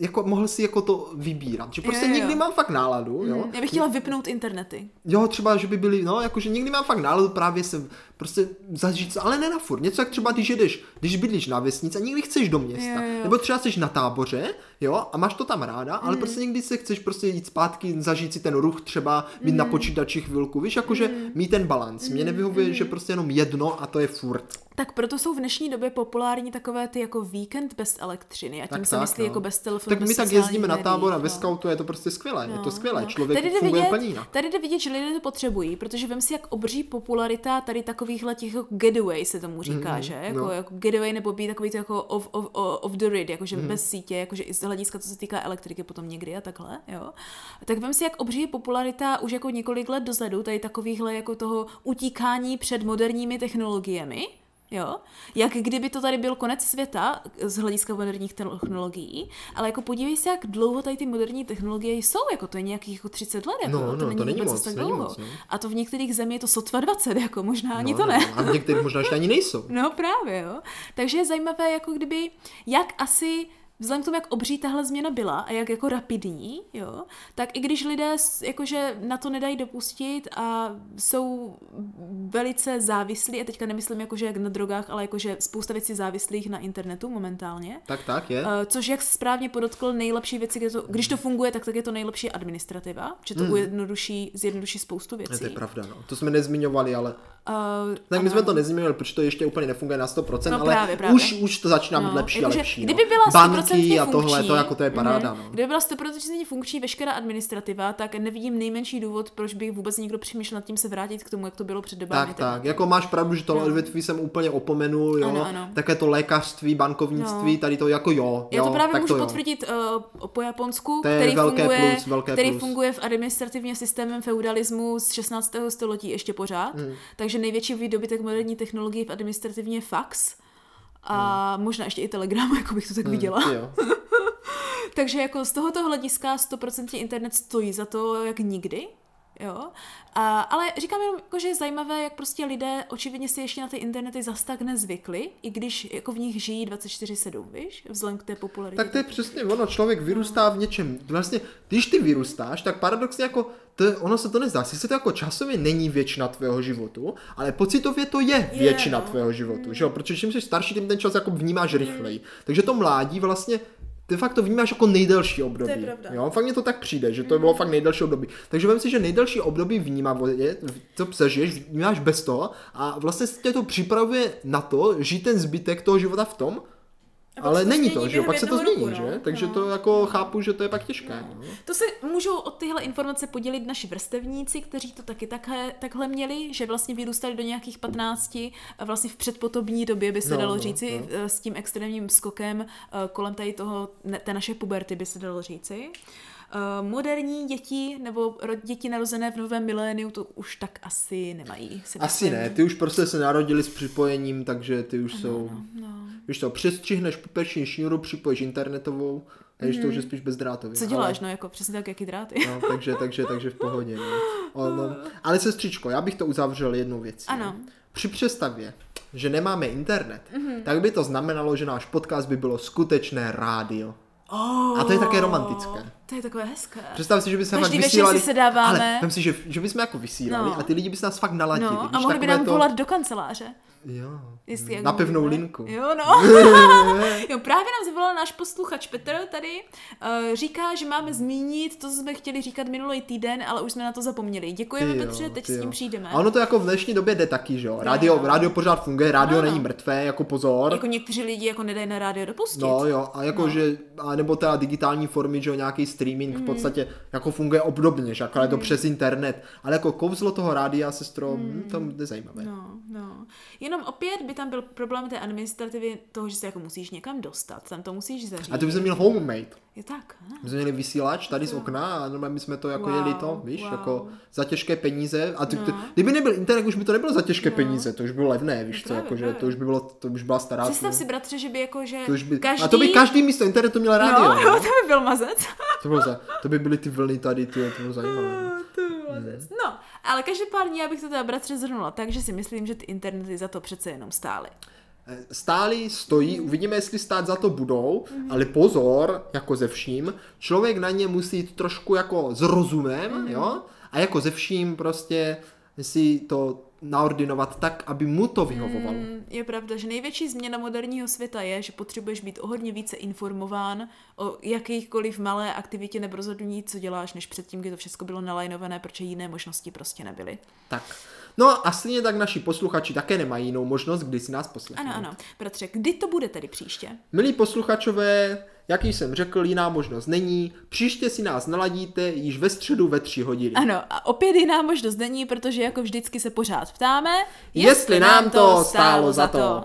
jako mohl si jako to vybírat. Že prostě Jo, jo, jo. někdy mám fakt náladu, jo. Já bych chtěla vypnout internety. Jo, třeba, že by byly, no, jakože někdy mám fakt náladu právě se prostě zažít, ale ne na furt. Něco jak třeba, když jedeš, když bydlíš na vesnici a někdy chceš do města. Jo, jo. Nebo třeba jsi na táboře, jo, a máš to tam ráda, ale Mhm. prostě někdy se chceš prostě jít zpátky, zažít si ten ruch třeba, být na Mhm. počítači chvilku, víš, jakože mít ten balans. Mně nevyhovuje, že prostě jenom jedno a to je furt. Tak proto jsou v dnešní době populární takové ty jako víkend bez elektřiny a tím Tak se tak, myslí no. jako bez telefonu, Tak bez my tak jezdíme na tábor a ve no. scoutu je to prostě skvělé, je to skvělé, no. člověk Tady jde funguje vidět. Tady jde vidět, že lidé to potřebují, protože vem si, jak obří popularita tady takovýchhle těch jako getaway se tomu říká, Mhm, že? Jako, no. jako getaway nebo být takový to jako off, off, off the grid, jakože bez sítě, jakože i z hlediska, co se týká elektriky potom někdy a takhle, jo. Tak vem si, jak obří popularita už jako několik let dozadu, tady takovýchhle jako toho utíkání před moderními technologiemi, Jo? Jak kdyby to tady byl konec světa z hlediska moderních technologií, ale jako podívej se, jak dlouho tady ty moderní technologie jsou, jako to je nějakých jako 30 let, jako, No, to no, není to není moc, tak není dlouho. moc, no. A to v některých zemích je to sotva 20, jako možná ani No, to ne. no, A některých možná ještě ani nejsou. No právě, jo. Takže je zajímavé, jako kdyby, jak asi vzhledem k tomu, jak obří tahle změna byla a jak jako rapidní, jo, tak i když lidé jakože na to nedají dopustit a jsou velice závislí, a teďka nemyslím jakože jak na drogách, ale jakože spousta věcí závislých na internetu momentálně, Tak, tak, je. Eh, Což, jak správně podotkl, nejlepší věci, kde to, když to funguje, tak, tak je to nejlepší administrativa, že to ujednoduší, zjednoduší spoustu věcí. Hmm. To je pravda, no. To jsme nezmiňovali, ale... Uh, Tak my jsme to nezmiňovali, protože to ještě úplně nefunguje na 100%, No ale právě, právě. Už, už to začíná být No, lepší a jakože lepší. Kdyby no. byla Banky 100% a tohle, funkční, to jako to je paráda, mhm, no. Kdyby byla 100% funkční veškerá administrativa, tak nevidím nejmenší důvod, proč by vůbec někdo přemýšlel nad tím se vrátit k tomu, jak to bylo před dobami. Tak, tak, jako máš pravdu, že tohle No. odvětví jsem úplně opomenul, jo, Ano, ano. také to lékařství, bankovnictví, No. tady to jako jo, Já to právě tak můžu to potvrdit uh, po Japonsku, To který, velké funguje, plus, velké který plus. funguje v administrativně systémem feudalismu z 16. století ještě pořád. Hmm. Takže největší výdobytek moderní technologie v administrativně fax. A možná ještě i telegram, jako bych to tak viděla. Hmm, jo. Takže jako z tohoto hlediska 100% internet stojí za to jak nikdy. Jo? A, ale říkám jenom, jako, že je zajímavé, jak prostě lidé očividně si ještě na ty internety zas tak nezvykli, i když jako v nich žijí 24-7, víš, vzhledem k té popularitě. Tak to je přesně ono, člověk vyrůstá v něčem. Vlastně, když ty vyrůstáš, tak paradoxně jako, to, ono se to nezdá, sice to jako časově není většina tvého životu, ale pocitově to je většina no. tvého životu, že jo? Protože čím jsi starší, tím ten čas jako vnímáš rychleji. Takže to mládí vlastně de facto vnímáš jako nejdelší období. To je pravda. Jo? Fakt mně to tak přijde, že to bylo fakt nejdelší období. Takže vem si, že nejdelší období vnímavosti, to přežiješ, vnímáš bez toho a vlastně tě to připravuje na to, žít ten zbytek toho života v tom, ale se to není to, že jo, pak se to změní, roku, no. že? Takže No. to jako chápu, že to je pak těžké. No. To se můžou o tyhle informace podělit naši vrstevníci, kteří to taky takhle, takhle měli, že vlastně vyrůstali do nějakých 15 a vlastně v předpotobní době by se No, dalo no, říci, no. eh, s tím extrémním skokem eh, kolem tady toho, té naše puberty by se dalo říci. Moderní děti nebo děti narozené v novém miléniu to už tak asi nemají. si Asi ne, ty už prostě se narodili s připojením, takže ty už jsou, No. víš to, přestřihneš pupeční šňůru, připojíš internetovou, a když to už je spíš bezdrátově. Mhm. Co děláš, no jako přesně tak, jaký dráty. No, takže, takže, takže v pohodě. No. O, no. Ale sestřičko, já bych to uzavřel jednou věcí. Ano. Při představě, že nemáme internet, Mhm. mm-hmm. tak by to znamenalo, že náš podcast by bylo skutečné rádio. Oh, A to je také romantické. To je takové hezké. Představ si, že by se Každý fakt večer vysílali. si. Ale vem si, že, že bychom jako vysílali No. a ty lidi by se nás fakt naladili. No, a mohli by nám to... volat do kanceláře. Jo. Jestli jak Na pevnou mluvíme. linku. Jo, no. jo, právě nám zavolal náš posluchač Petr tady. Uh, říká, že máme zmínit to, co jsme chtěli říkat minulý týden, ale už jsme na to zapomněli. Děkujeme, Ty jo, Petře, teď s tím přijdeme. A ono to jako v dnešní době jde taky, že jo. Rádio, no. rádio pořád funguje, rádio Ano. není mrtvé, jako pozor. Jako někteří lidi jako nedají na rádio dopustit. No jo, a jako No. že, a nebo teda digitální formy, že jo, nějaký streaming v podstatě jako funguje obdobně, že akorát je to přes internet, ale jako kouzlo toho rádia, sestro, mm. to je zajímavé. No, no. Jenom opět by tam byl problém té administrativy toho, že se jako musíš někam dostat, tam to musíš zařídit. A ty bys měl homemade. Je tak, ne? My jsme měli vysílač tady z okna a normálně my jsme to jako Wow, jeli to, víš, wow. jako za těžké peníze. A ty, No. ty, kdyby nebyl internet, už by to nebylo za těžké peníze, to už bylo levné, víš co, Právě, jako, že to už by bylo, to už byla stará. Představ si, bratře, že by jako, že to už by, každý... A to by každý místo internetu měl rádio. No, jo, to by byl mazec. To, bylo za, to by byly ty vlny tady, ty, to bylo zajímavé. to by byl mazec. No, ale každopádně já bych to teda bratře zhrnula tak, že si myslím, že ty internety za to přece jenom stály. Stáli, stojí, uvidíme, jestli stát za to budou, Mhm. ale pozor, jako ze vším, člověk na ně musí jít trošku jako s rozumem, Mhm. jo, a jako ze vším prostě si to naordinovat tak, aby mu to vyhovovalo. Mm, Je pravda, že největší změna moderního světa je, že potřebuješ být o hodně více informován o jakýchkoliv malé aktivitě nebo rozhodnutí, co děláš, než předtím, kdy to všechno bylo nalajnované, protože jiné možnosti prostě nebyly. Tak. No a stejně tak naši posluchači také nemají jinou možnost, kdy si nás poslechnout. Ano, ano. Bratře, kdy to bude tedy příště? Milí posluchačové, jak již jsem řekl, jiná možnost není. Příště si nás naladíte již ve středu ve tři hodiny. Ano, a opět jiná možnost není, protože jako vždycky se pořád ptáme, Jestli nám to stálo za to.